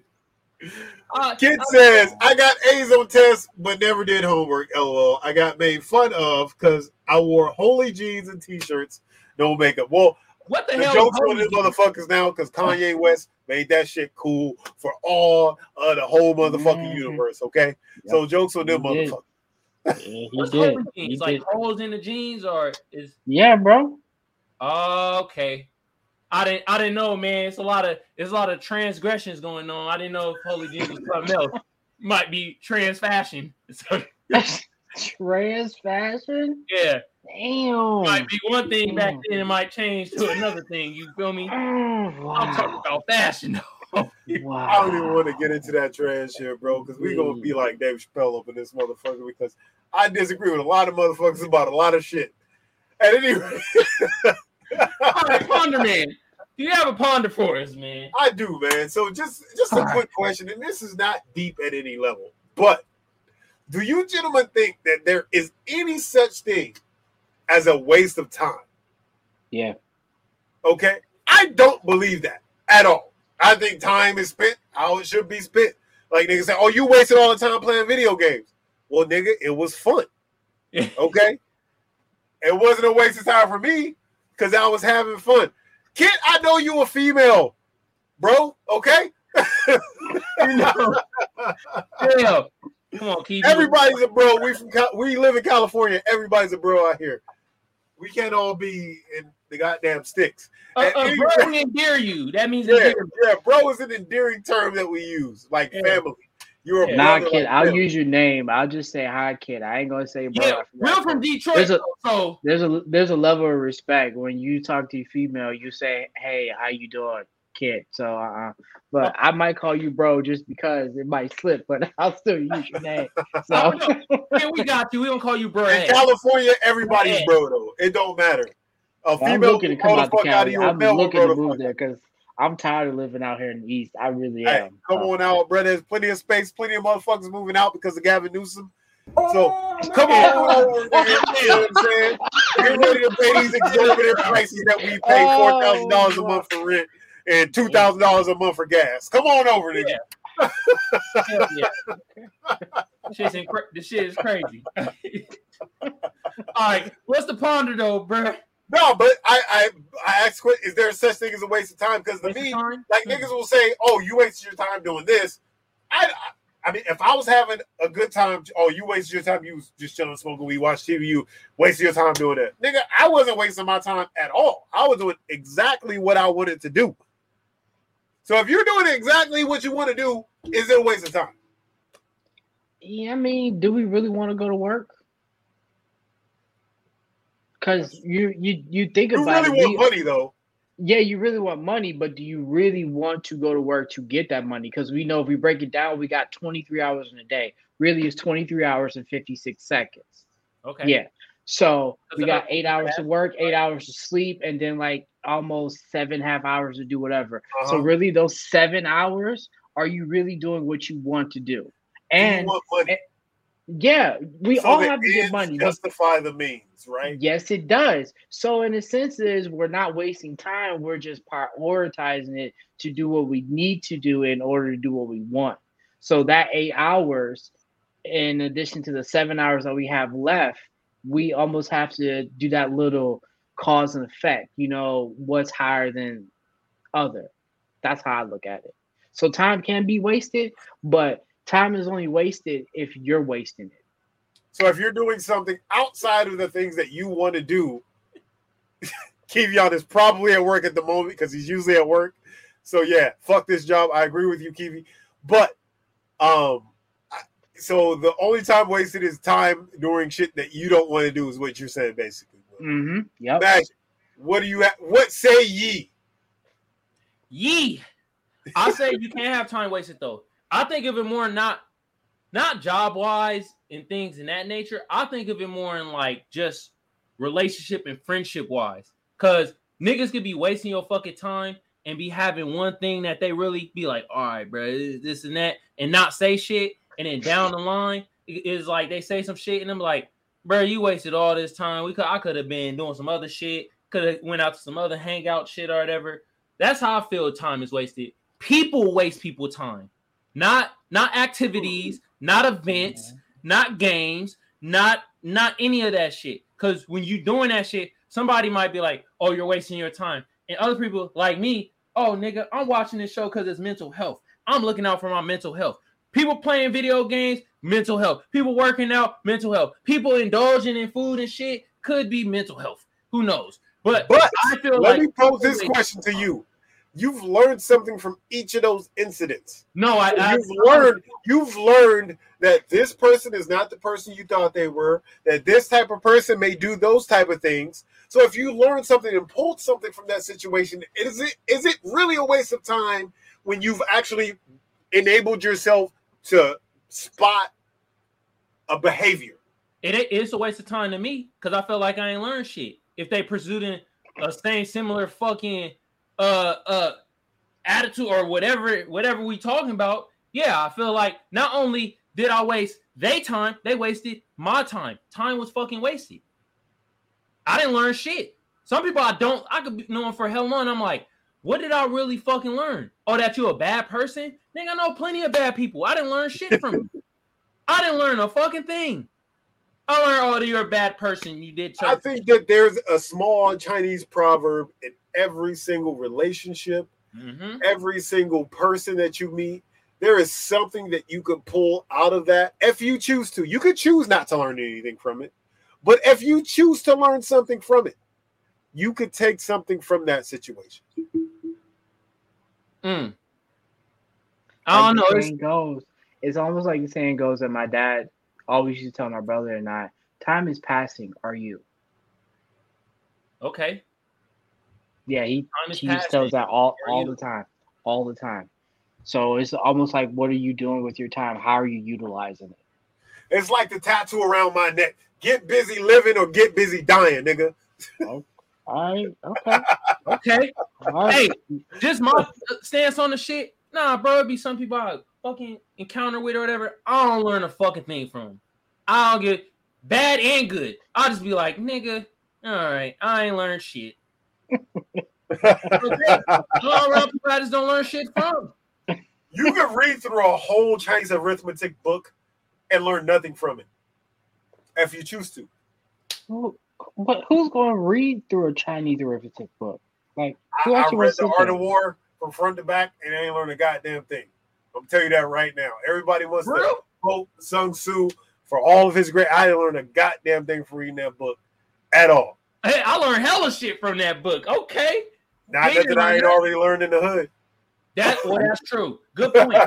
uh, Kid I- says, I got A's on tests, but never did homework. LOL. I got made fun of because I wore holy jeans and t-shirts, no makeup. Well, what the, the hell? joke's is on these motherfuckers now because Kanye West made that shit cool for all of the whole motherfucking Mhm. universe. Okay, so jokes on them He did. motherfuckers. Yeah, he What's did. holy He jeans? Like did. holes in the jeans, or is Yeah, bro. okay? I didn't. I didn't know, man. It's a lot of. There's a lot of transgressions going on. I didn't know if holy jeans was something else. Might be trans fashion. So Trans fashion. yeah, Damn. might be one thing back Mm. then. It might change to another thing. You feel me? Oh, I'm talking about fashion. though. wow. I don't even want to get into that trash shit, bro, because we're gonna be like Dave Chappelle up in this motherfucker because I disagree with a lot of motherfuckers about a lot of shit. At any rate, All right, Ponder Man. Do you have a ponder for us, man? I do, man. So just just a All right. quick question, and this is not deep at any level, but do you gentlemen think that there is any such thing as a waste of time? Yeah. Okay, I don't believe that at all. I think time is spent how it should be spent. Like niggas say, "Oh, you wasted all the time playing video games." Well, nigga, it was fun. Okay, it wasn't a waste of time for me because I was having fun. Kid, I know you a female, bro. Okay, Hell, come on, keep everybody's a bro. We from we live in California. Everybody's a bro out here. We can't all be in the goddamn sticks. Uh, uh, bro, we endear you. That means Yeah, endear. yeah, bro is an endearing term that we use, like Yeah. family. You're a Nah, kid. like I'll family. use your name. I'll just say hi, kid. I ain't gonna say bro. Yeah, I forgot. real from Detroit. There's a- so There's a there's a level of respect when you talk to a female. You say, "Hey, how you doing, kid?" So, uh, but I might call you bro just because it might slip, but I'll still use your name. So, man, we got you. We don't call you bro. In California, everybody's Yeah. bro though. It don't matter. A I'm female looking to can come the out the fuck out of county. you. A I'm male looking to move there because I'm tired of living out here in the east. I really Hey, am. come on out, brother. There's plenty of space, plenty of motherfuckers moving out because of Gavin Newsom. Oh, So come on over there. You know what I'm saying? Get ready to pay these exorbitant prices that we pay Oh, four thousand dollars a month for rent and two thousand dollars a month for gas. Come on over, nigga. Hell yeah. Shit's incre- the shit is crazy. All right, what's the ponder though, bro? No, but I I I asked, quick, is there such thing as a waste of time? Because to Waste me, like niggas will say, "Oh, you wasted your time doing this." I, I, I mean, if I was having a good time, oh, you wasted your time. You was just chilling, smoking weed, watch TV. You wasted your time doing that, nigga. I wasn't wasting my time at all. I was doing exactly what I wanted to do. So if you're doing exactly what you want to do, is it a waste of time? yeah, I mean, do we really want to go to work? Because you you you think about it? You about really it. want we- money though. yeah, you really want money, but do you really want to go to work to get that money? Because we know if we break it down, we got 23 hours in a day. Really, it's 23 hours and 56 seconds. Okay. Yeah. So That's we got eight hours to work, eight hours to sleep, and then like almost seven half hours to do whatever. So Uh-huh. really, those seven hours, are you really doing what you want to do? And want money. yeah, we So all have to get money. Justify the means, right? Yes, it does. So in a sense, is we're not wasting time. We're just prioritizing it to do what we need to do in order to do what we want. So that eight hours, in addition to the seven hours that we have left, we almost have to do that little cause and effect. You know, what's higher than other. That's how I look at it. So time can be wasted, but time is only wasted if you're wasting it. So if you're doing something outside of the things that you want to do, Kevion is probably at work at the moment because he's usually at work. So yeah, fuck this job. I agree with you, Kiwi. But um, so the only time wasted is time doing shit that you don't want to do, is what you're saying, basically. Mm-hmm. Yep. Magic. What do you? Ha- what say ye? Yee. I say you can't have time wasted though. I think of it more not not job wise and things in that nature. I think of it more in like just relationship and friendship wise. Cause niggas could be wasting your fucking time and be having one thing that they really be like, all right, bro, this this and that, and not say shit. And then down the line it- it's like they say some shit, and I'm like, bro, you wasted all this time. We could I could have been doing some other shit. Could have went out to some other hangout shit or whatever. That's how I feel time is wasted. People waste people time. not not activities, not events, not games, not not any of that shit. Because when you doing that shit, somebody might be like, "Oh, you're wasting your time," and other people like me, "Oh, nigga, I'm watching this show because it's mental health. I'm looking out for my mental health." People playing video games, mental health. People working out, mental health. People indulging in food and shit could be mental health. Who knows? But, But I feel let like me pose this question to you. You've learned something from each of those incidents. no, I, I you've learned you've learned that this person is not the person you thought they were that this type of person may do those type of things so if you learn something and pulled something from that situation is it is it really a waste of time when you've actually enabled yourself to spot a behavior it it's a waste of time to me because I feel like I ain't learned shit. If they pursuing a same similar fucking uh uh attitude or whatever whatever we talking about, yeah, I feel like not only did I waste they time, they wasted my time. Time was fucking wasted. I didn't learn shit. Some people I don't I could be knowing for hell long. I'm like, what did I really fucking learn? Oh, that you a bad person? Nigga, I know plenty of bad people. I didn't learn shit from you. I didn't learn a fucking thing. I learned, oh, you're a bad person. You did. i think that there's a small chinese proverb in every single relationship Mhm. every single person that you meet. There is something that you could pull out of that if you choose to. You could choose not to learn anything from it, but if you choose to learn something from it, you could take something from that situation. Mm. I don't know. Like the It's, goes, it's almost like the saying goes that my dad always used to tell my brother and I, "Time is passing. Are you?" okay. Yeah, he Time he used to passing. tell that all Are all you? the time, all the time. So it's almost like, what are you doing with your time? How are you utilizing it? It's like the tattoo around my neck. Get busy living or get busy dying, nigga. All right, okay, Okay. all right. hey, just my stance on the shit. Nah, bro, it be some people I fucking encounter with or whatever. I don't learn a fucking thing from. 'em. I don't get bad and good. I'll just be like, nigga, all right, I ain't learned shit. Okay. All around people I just don't learn shit from. You could read through a whole Chinese arithmetic book and learn nothing from it if you choose to. Who, but who's going to read through a Chinese arithmetic book? Like, I, who I actually read the Art of War from front to back, and I ain't learned a goddamn thing. I'm telling you that right now. Everybody wants For to real? quote Sun Tzu for all of his great. I didn't learn a goddamn thing from reading that book at all. Hey, I learned hella shit from that book. Okay. Not Hey, that I ain't already learned in the hood. That well, that's true. Good point.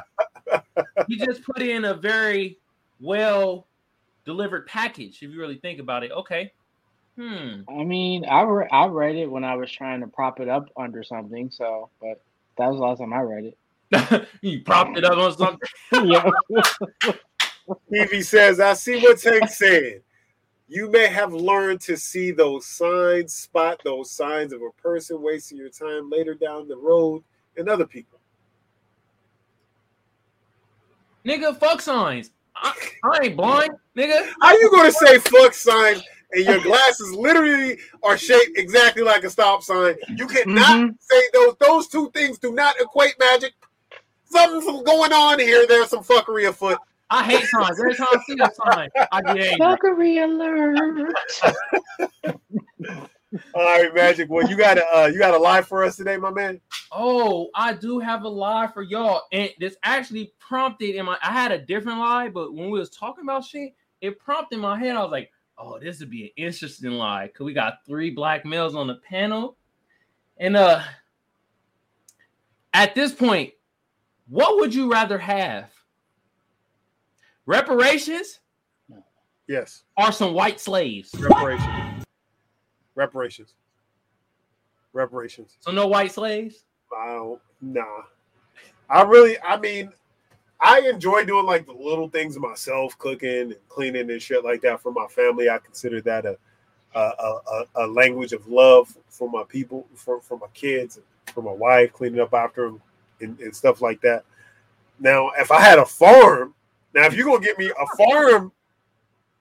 you just put in a very well delivered package. If you really think about it, okay. Hmm. I mean, I re- I read it when I was trying to prop it up under something. So, but that was the last time I read it. you propped it up on something. yeah. Evie says, I see what Tank said. You may have learned to see those signs, spot those signs of a person wasting your time later down the road and other people. Nigga, fuck signs. I, I ain't blind, nigga. How you gonna say fuck signs and your glasses literally are shaped exactly like a stop sign? You cannot Mhm. say those those two things do not equate magic. Something's going on here. There's some fuckery afoot. I hate signs. Every time I see a sign, I get angry. Fuckery alert. All right, Magic. Well, you got a uh, you got a lie for us today, my man. Oh, I do have a lie for y'all, and this actually prompted in my. I had a different lie, but when we was talking about shit, it prompted in my head. I was like, "Oh, this would be an interesting lie." Cause we got three black males on the panel, and uh, at this point, what would you rather have? Reparations Yes, or some white slaves? reparations. Reparations. Reparations. So no white slaves. I don't. Nah. I really. I mean, I enjoy doing like the little things myself, cooking and cleaning and shit like that for my family. I consider that a a, a, a- language of love for my people, for for my kids, for my wife, cleaning up after them and, and stuff like that. Now, if I had a farm, now if you're gonna get me a farm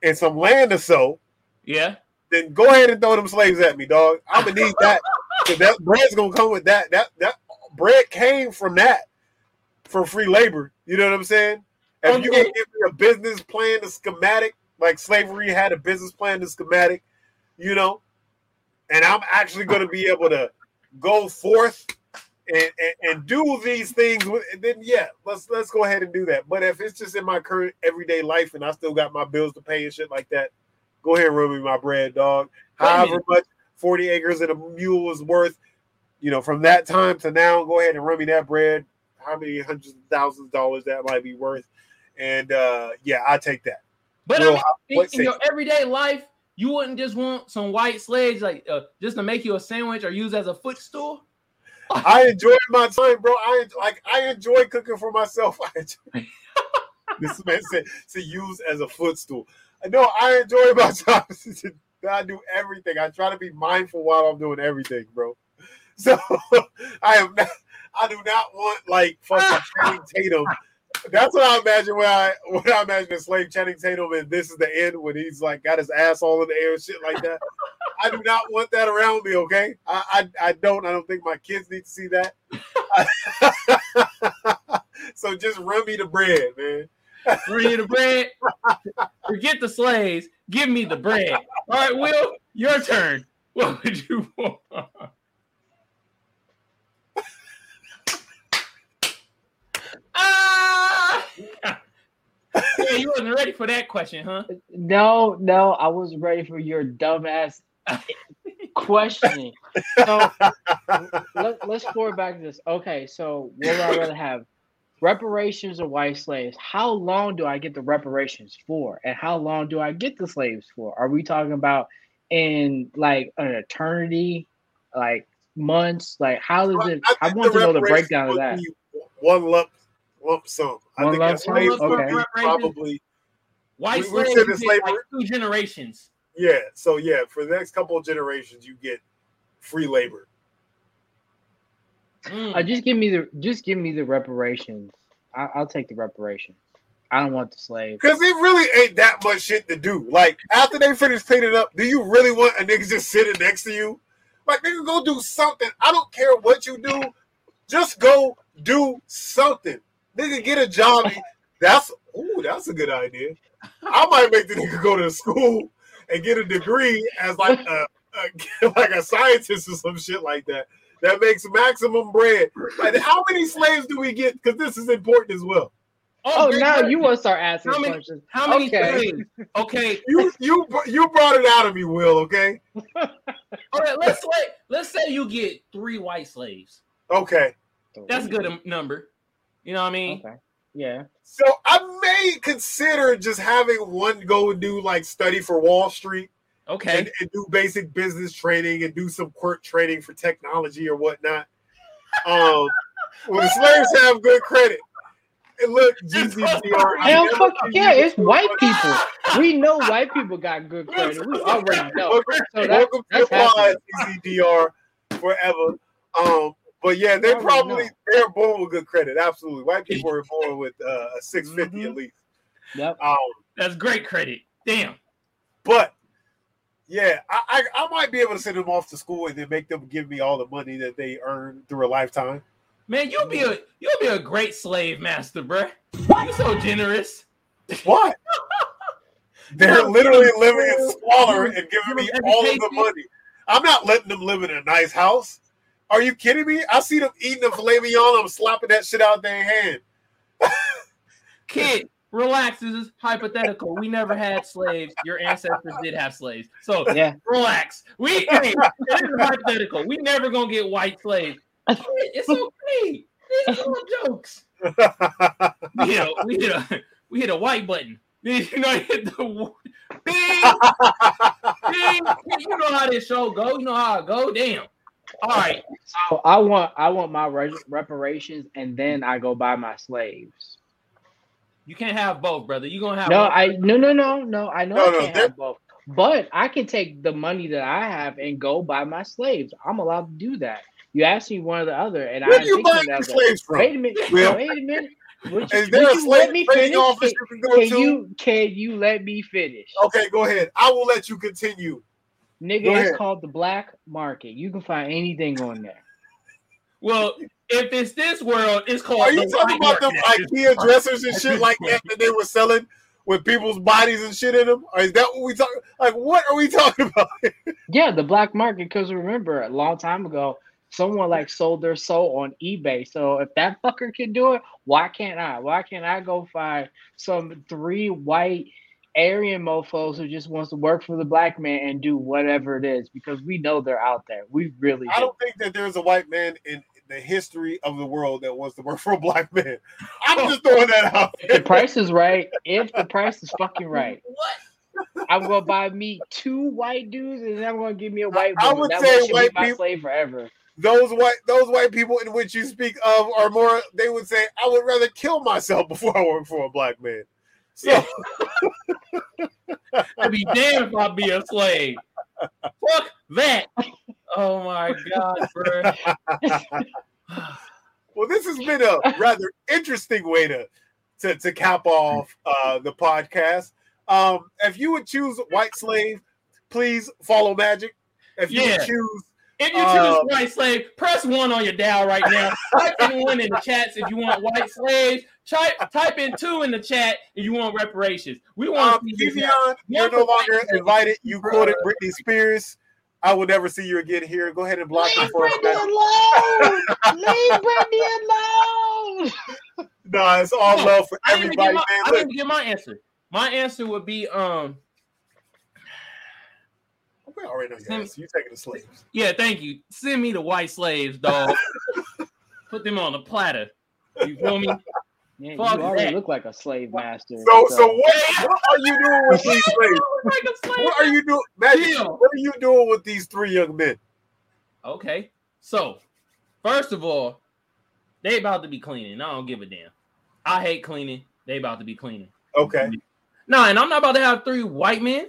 and some land or so, Yeah. then go ahead and throw them slaves at me, dog. I'm gonna need that. that bread's gonna come with that. That that bread came from that. For free labor. You know what I'm saying? If oh, you Okay. can give me a business plan, a schematic, like slavery had a business plan, a schematic, you know, and I'm actually going to be able to go forth and, and, and do these things, with, then yeah, let's let's go ahead and do that. But if it's just in my current everyday life and I still got my bills to pay and shit like that, go ahead and run me my bread, dog. However much 40 acres and a mule is worth, you know, from that time to now, go ahead and run me that bread. How many hundreds of thousands of dollars that might be worth. And uh yeah, I take that. But I mean, in, in your everyday life, you wouldn't just want some white sledge like uh, just to make you a sandwich or use as a footstool. I enjoy my time, bro. I like I enjoy cooking for myself. I enjoy- this man said to use as a footstool. No, I enjoy my time. I do everything. I try to be mindful while I'm doing everything, bro. So I am not. I do not want like fucking Channing Tatum. That's what I imagine when I when I imagine a slave Channing Tatum and this is the end when he's like got his ass all in the air and shit like that. I do not want that around me. Okay, I I, I don't. I don't think my kids need to see that. so just run me the bread, man. Run me the bread. Forget the slaves. Give me the bread. All right, Will, your turn. What would you want? Yeah, you wasn't ready for that question, huh? No, no, I wasn't ready for your dumbass questioning. So let, let's forward back to this. Okay, so what would I rather have? Reparations or white slaves? How long do I get the reparations for? And how long do I get the slaves for? Are we talking about in like an eternity, like months? Like how does it? I think want to know the breakdown of that. One lump, lump sum. I One think lump that's sum? Okay. probably White We- we slaves said you the like slavery- two generations. yeah. So yeah, for the next couple of generations, you get free labor. Mm. Uh, just give me the just give me the reparations. I, I'll take the reparations. I don't want the slaves. Because it really ain't that much shit to do. Like after they finish cleaning up, do you really want a nigga just sitting next to you? Like nigga, go do something. I don't care what you do. Just go do something. Nigga, get a job. That's ooh, that's a good idea. I might make the nigga go to school and get a degree as like a, a like a scientist or some shit like that. That makes maximum bread. Like, how many slaves do we get? Because this is important as well. Oh, great now you want to start asking How many- questions? How many Okay. slaves? Okay, You you you brought it out of me, Will. Okay. all right. Let's say let's say you get three white slaves. Okay. That's a good um, number. You know what I mean? Okay. Yeah. So I may consider just having one go and do like study for Wall Street Okay. and, and do basic business training and do some quirk training for technology or whatnot. Um, well, the slaves have good credit. And look, GCDR. I Hell, never fuck seen yeah! It's before. white people. We know white people got good credit. We already know. Welcome, So that, welcome to that's the pod, happening. GCDR forever. Um, but yeah, they I probably know. they're born with good credit. Absolutely, white people are born with uh, a six fifty at Mhm. least. Yep. Um, That's great credit. Damn. But yeah, I, I I might be able to send them off to school and then make them give me all the money that they earn through a lifetime. Man, you'll be a you'll be a great slave master, bruh. You're so generous. What? They're literally living in squalor and giving me all of the money. I'm not letting them live in a nice house. Are you kidding me? I see them eating the filet mignon. I'm slapping that shit out their hand. Kid, relax. This is hypothetical. We never had slaves. Your ancestors did have slaves. So Yeah. relax. We hey, this is hypothetical. We never gonna get white slaves. It's okay. These are all jokes. We hit a we hit a we hit a white button. You know, hit the bing, bing. You know how this show go. You know how it go. Damn. All right. So I want I want my re- reparations, and then I go buy my slaves. You can't have both, brother. You gonna have No, one. I no no no no. I know No, I can't they're- have both, but I can take the money that I have and go buy my slaves. I'm allowed to do that. You asked me one or the other, and Where I do you think buy the your slaves from? Wait a minute. Will? Wait a minute. Would you, Is there would a slave let me trading finish? office Can, you can go can to? you can you let me finish? Okay, go ahead. I will let you continue. Nigga, it's called the black market. You can find anything on there. Well, if it's this world, it's called. Are you the talking white about them. IKEA dressers and shit like that that they were selling with people's bodies and shit in them? Or is that what we talking? Like, what are we talking about? Yeah, the black market. Because remember, a long time ago, someone like sold their soul on eBay. So if that fucker can do it, why can't I? Why can't I go find some three white Aryan mofos who just wants to work for the black man and do whatever it is? Because we know they're out there. We really I do. don't think that there's a white man in the history of the world that wants to work for a black man. I'm just throwing that out. If The price is right. If the price is fucking right, What? I'm gonna buy me two white dudes, and then I'm gonna give me a white I woman. would that say white be my people- slave forever. Those white those white people in which you speak of are more. They would say, "I would rather kill myself before I work for a black man." So I'd be damned if I be a slave. Fuck that. Oh my god, bro. Well, this has been a rather interesting way to to, to cap off uh, the podcast. Um, if you would choose white slave, please follow Magic. If you Yeah. would choose, If you choose Uh, white slave, press one on your dial right now. type in one in the chats if you want white slaves. Type type in two in the chat if you want reparations. We want um, to Vivian, you're no longer invited. You quoted Britney Spears. I will never see you again here. Go ahead and block me Leave for Britney alone. Leave Britney alone. No, it's all No, love for I didn't even get everybody, my, man. I Look, didn't get my answer. My answer would be um we already know your Send- answer. You taking the slaves. yeah, thank you. Send me the white slaves, dog. Put them on the platter. You feel me? Man, you already that. look like a slave master. So, so what, what are you doing with these slaves? Like slave. What are you doing, Magic? What are you doing with these three young men? Okay. So, first of all, they about to be cleaning. I don't give a damn. I hate cleaning. They about to be cleaning. Okay. No, and I'm not about to have three white men.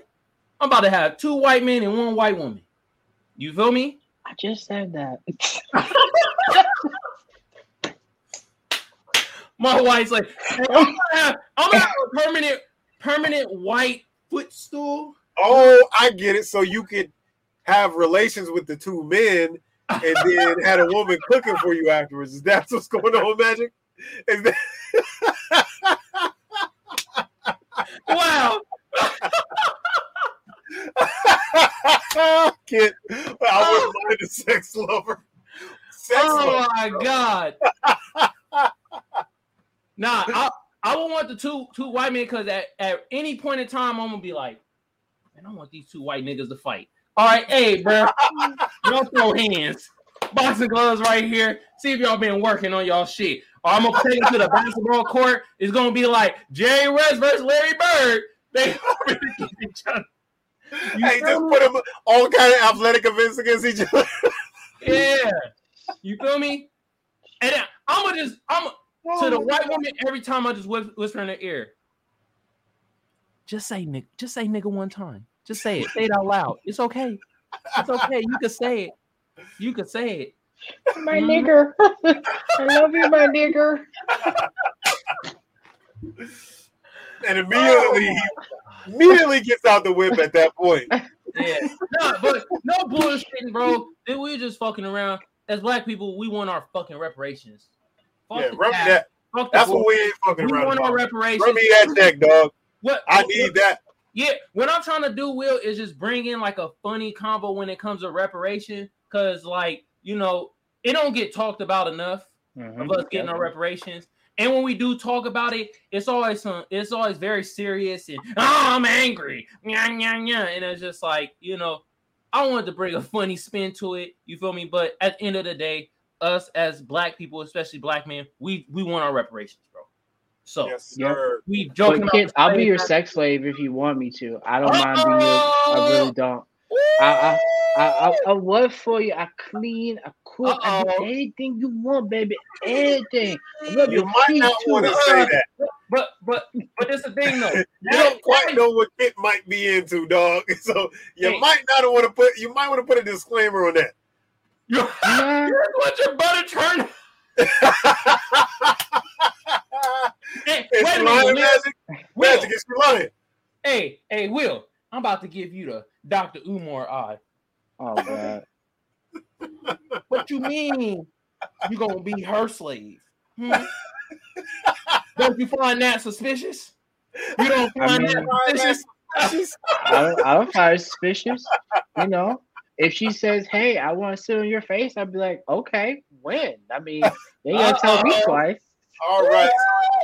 I'm about to have two white men and one white woman. You feel me? I just said that. My wife's like, hey, I'm gonna have, I'm gonna have a permanent, permanent white footstool. Oh, I get it. So you could have relations with the two men and then had a woman cooking for you afterwards. Is that what's going on, Magic? Is that Wow. Kid, I wouldn't oh. mind a sex lover. Sex Oh lover. my god. nah, I I would want the two two white men because at, at any point in time I'm gonna be like, man, I want these two white niggas to fight. All right, hey, bro, y'all throw hands, boxing gloves right here. See if y'all been working on y'all shit. Or I'm gonna take it to the basketball court. It's gonna be like Jerry West versus Larry Bird. They each other. You Hey, just me? put them all kind of athletic events against each other. Yeah, you feel me? And I'm gonna just I'm to the oh, white woman every time I just whis- whisper in her ear. Just say nigga, just say nigga one time. Just say it. Say it out loud. It's okay. It's okay. You can say it. You can say it. my nigger. I love you, my nigger. And immediately, oh he immediately gets out the whip at that point. Yeah. No, but no bullshitting, bro. Then we just fucking around. As black people, we want our fucking reparations. Fuck Yeah, the run me that. Fuck That's what we ain't fucking we around want our reparations. Run me that check, dog. What I need that. Yeah, what I'm trying to do, Will, is just bring in like a funny combo when it comes to reparation, because like you know, it don't get talked about enough of mm-hmm. us getting our reparations. And when we do talk about it, it's always some, it's always very serious and oh, I'm angry, yeah, yeah, yeah, and it's just like you know, I wanted to bring a funny spin to it. You feel me? But at the end of the day, us as black people, especially black men, we we want our reparations, bro. So Yes, sir. we joking. But about kids, I'll be your sex slave if you want me to. I don't mind being your. I really oh! don't. I, I, I, I, work for you. I clean. I cook. I do anything you want, baby. Anything. I love You might not want to say that. But but but that's the thing though. You don't quite know what Kit might be into, dog. So you might not want to put. You might want to put a disclaimer on that. You let your butter turn. Hey, Is wait a minute, Magic? Will. Magic, is she lying? Hey, hey, Will. I'm about to give you the Dr. Umar eye. oh god. What you mean? you gonna be her slave. Hmm? don't you find that suspicious? You don't I find mean- that suspicious? I don't, I don't find it suspicious. You know, if she says, "Hey, I want to sit on your face," I'd be like, "Okay, when?" I mean, they gotta tell me twice. All right.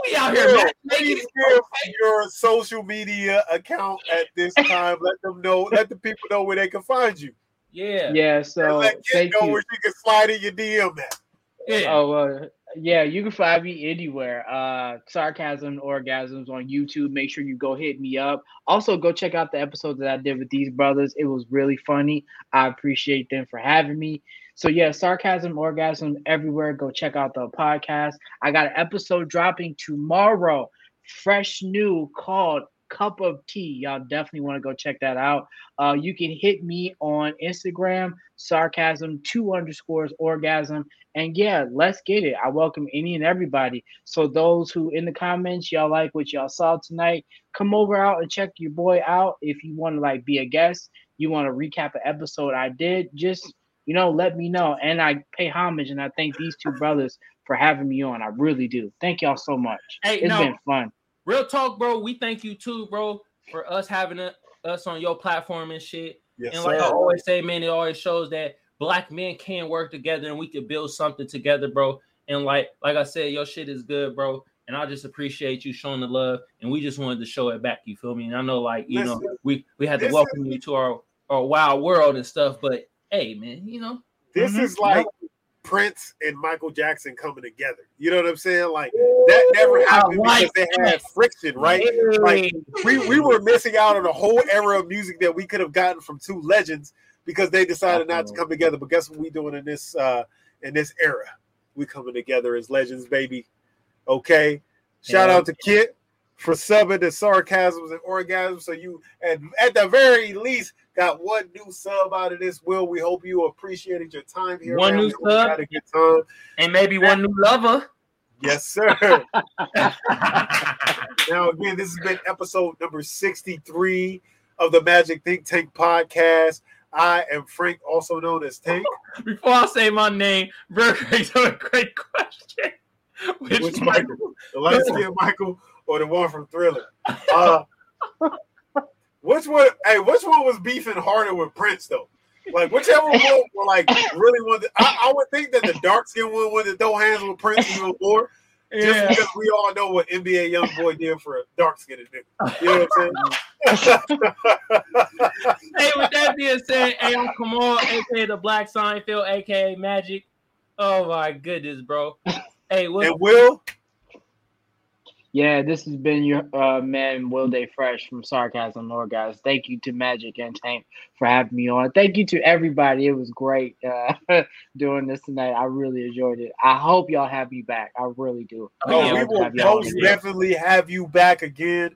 We out here please give your social media account at this time. Let them know. Let the people know where they can find you. Yeah, Yeah. So let Kit thank know you. where you can slide in your DM at. yeah. Oh, uh, yeah, you can find me anywhere. Uh, Sarcasm Orgasms on YouTube. Make sure you go hit me up. Also, go check out the episode that I did with these brothers. It was really funny. I appreciate them for having me. So, yeah, Sarcasm Orgasm everywhere. Go check out the podcast. I got an episode dropping tomorrow, fresh new called Cup of Tea. Y'all definitely want to go check that out. Uh, you can hit me on Instagram, sarcasm two underscores orgasm. And yeah, let's get it. I welcome any and everybody. So those who in the comments, y'all like what y'all saw tonight, come over out and check your boy out. If you want to like be a guest, you want to recap an episode I did, just you know, let me know. And I pay homage and I thank these two brothers for having me on. I really do. Thank y'all so much. Hey, It's no, been fun. real talk, bro. We thank you too, bro, for us having a, us on your platform and shit. Yes, and like I always say, man, it always shows that black men can work together and we can build something together, bro. And like like I said, your shit is good, bro. And I just appreciate you showing the love, and we just wanted to show it back. You feel me? And I know, like you know, we we had to this welcome you to our our wild world and stuff. But hey, man, you know, This Mhm. is like Prince and Michael Jackson coming together. You know what I'm saying? Like that never happened like because they had friction, right? Like we, we were missing out on a whole era of music that we could have gotten from two legends because they decided not to come together. But guess what we doing in this uh in this era? We coming together as legends, baby. Okay. Shout Yeah. out to Kit for subbing the sarcasms and orgasms. So you at, at the very least got one new sub out of this. Will we hope you appreciated your time here. One new We hope you sub. Had a good time. and maybe one new lover. Yes, sir. Now, again, this has been episode number 63 of the Magic Think Tank podcast. I am Frank, also known as Tank. Before I say my name, Bert makes a great question. Which, Which Michael? Michael? The light skinned Michael or the one from Thriller? Uh, which one? Hey, which one was beefing harder with Prince though? Like whichever one were like really wanted. I, I would think that the dark skinned one wanted to throw hands with Prince even more, just Yeah. because we all know what NBA YoungBoy did for a dark skinned nigga. You know what I'm saying? hey, with that being said, hey, I'm Kamal, aka the Black Seinfeld, aka Magic. Oh my goodness, bro. Hey, what? and Will, Yeah, this has been your uh, man Will De Fresh from Sarcasm Lord guys. Thank you to Magic and Tank for having me on. Thank you to everybody. It was great uh, doing this tonight. I really enjoyed it. I hope y'all have me back. I really do. oh, Yeah, we will most definitely have you back again.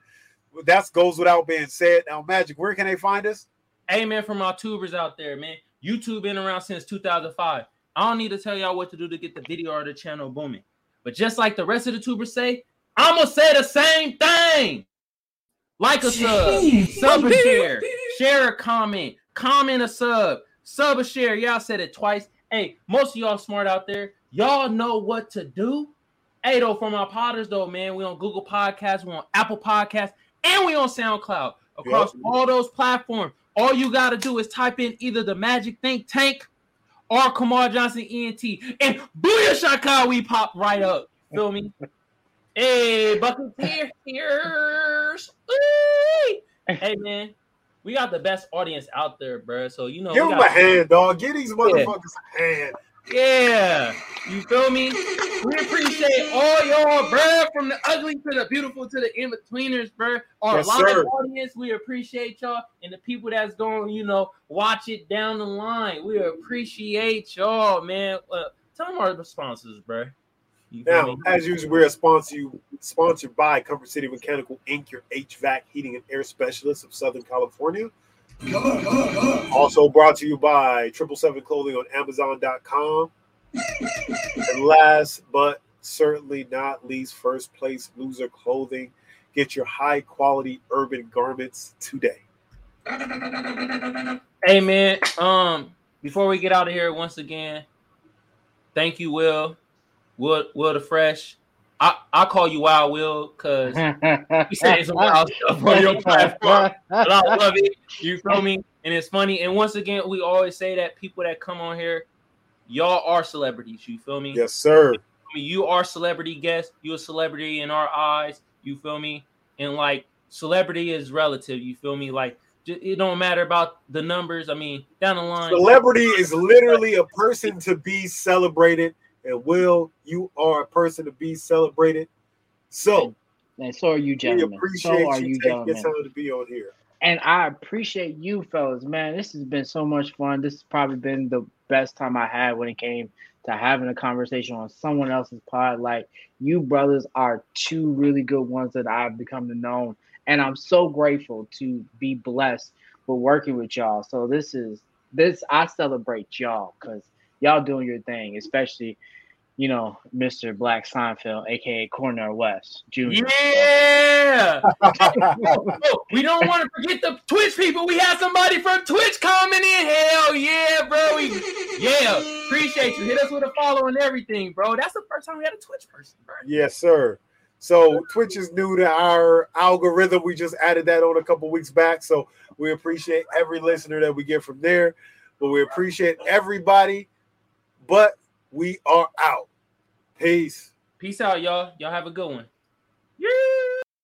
That goes without being said. Now, Magic, where can they find us? Hey, man, from our tubers out there, man. YouTube been around since 2005. I don't need to tell y'all what to do to get the video or the channel booming. But just like the rest of the tubers say, I'm gonna say the same thing. Like a sub, sub a share, share a comment, comment a sub, sub a share. Y'all said it twice. Hey, most of y'all smart out there. Y'all know what to do. Hey, though, for my potters, though, man, we on Google Podcasts, we on Apple Podcasts, and we on SoundCloud across all those platforms. All you got to do is type in either the Magic Think Tank or Kamal Johnson ENT, and booyah shaka, we pop right up. Feel me? hey, Bucketeer, here's. Hey, man, we got the best audience out there, bro. So you know, Give we them got- a hand, dog. Give these motherfuckers a hand. yeah, you feel me? We appreciate all y'all, bro, from the ugly to the beautiful to the in betweeners, bro. Our Yes, live sir. audience, we appreciate y'all, and the people that's going, you know, watch it down the line. We appreciate y'all, man. Uh, tell them our sponsors, bro. You Now, as usual, we're sponsor you, sponsored by Comfort City Mechanical Inc., your HVAC heating and air specialist of Southern California. Also brought to you by Triple Seven Clothing on Amazon.com. and last but certainly not least, first place loser clothing. Get your high quality urban garments today. Hey man, um, before we get out of here, once again, thank you, Will. Will Will De Fresh. I I call you Wild Will because you saying some wild stuff on your platform. But I love it. You feel me? And it's funny. And once again, we always say that people that come on here, y'all are celebrities. You feel me? Yes, sir. I mean, you are celebrity guest. You're a celebrity in our eyes. You feel me? And like celebrity is relative. You feel me? Like it don't matter about the numbers. I mean, down the line, Celebrity is literally a person to be celebrated, and Will, you are a person to be celebrated. So and so are you, we gentlemen. appreciate So are you you, taking time to be on here. And I appreciate you, fellas. Man, this has been so much fun. This has probably been the best time I had when it came to having a conversation on someone else's pod. Like you brothers are two really good ones that I've become to know. And I'm so grateful to be blessed with working with y'all. So this is this I celebrate y'all because y'all doing your thing, especially you know, Mr. Black Seinfeld, aka Cornel West Jr. Yeah. Oh, we don't want to forget the Twitch people. We have somebody from Twitch coming in. Hell yeah, bro. We, yeah, appreciate you. Hit us with a follow and everything, bro. That's the first time we had a Twitch person, bro. Yes, sir. So Twitch is new to our algorithm. We just added that on a couple weeks back. So we appreciate every listener that we get from there. But we appreciate everybody. But we are out. Peace. Peace out, y'all. Y'all have a good one. Yeah.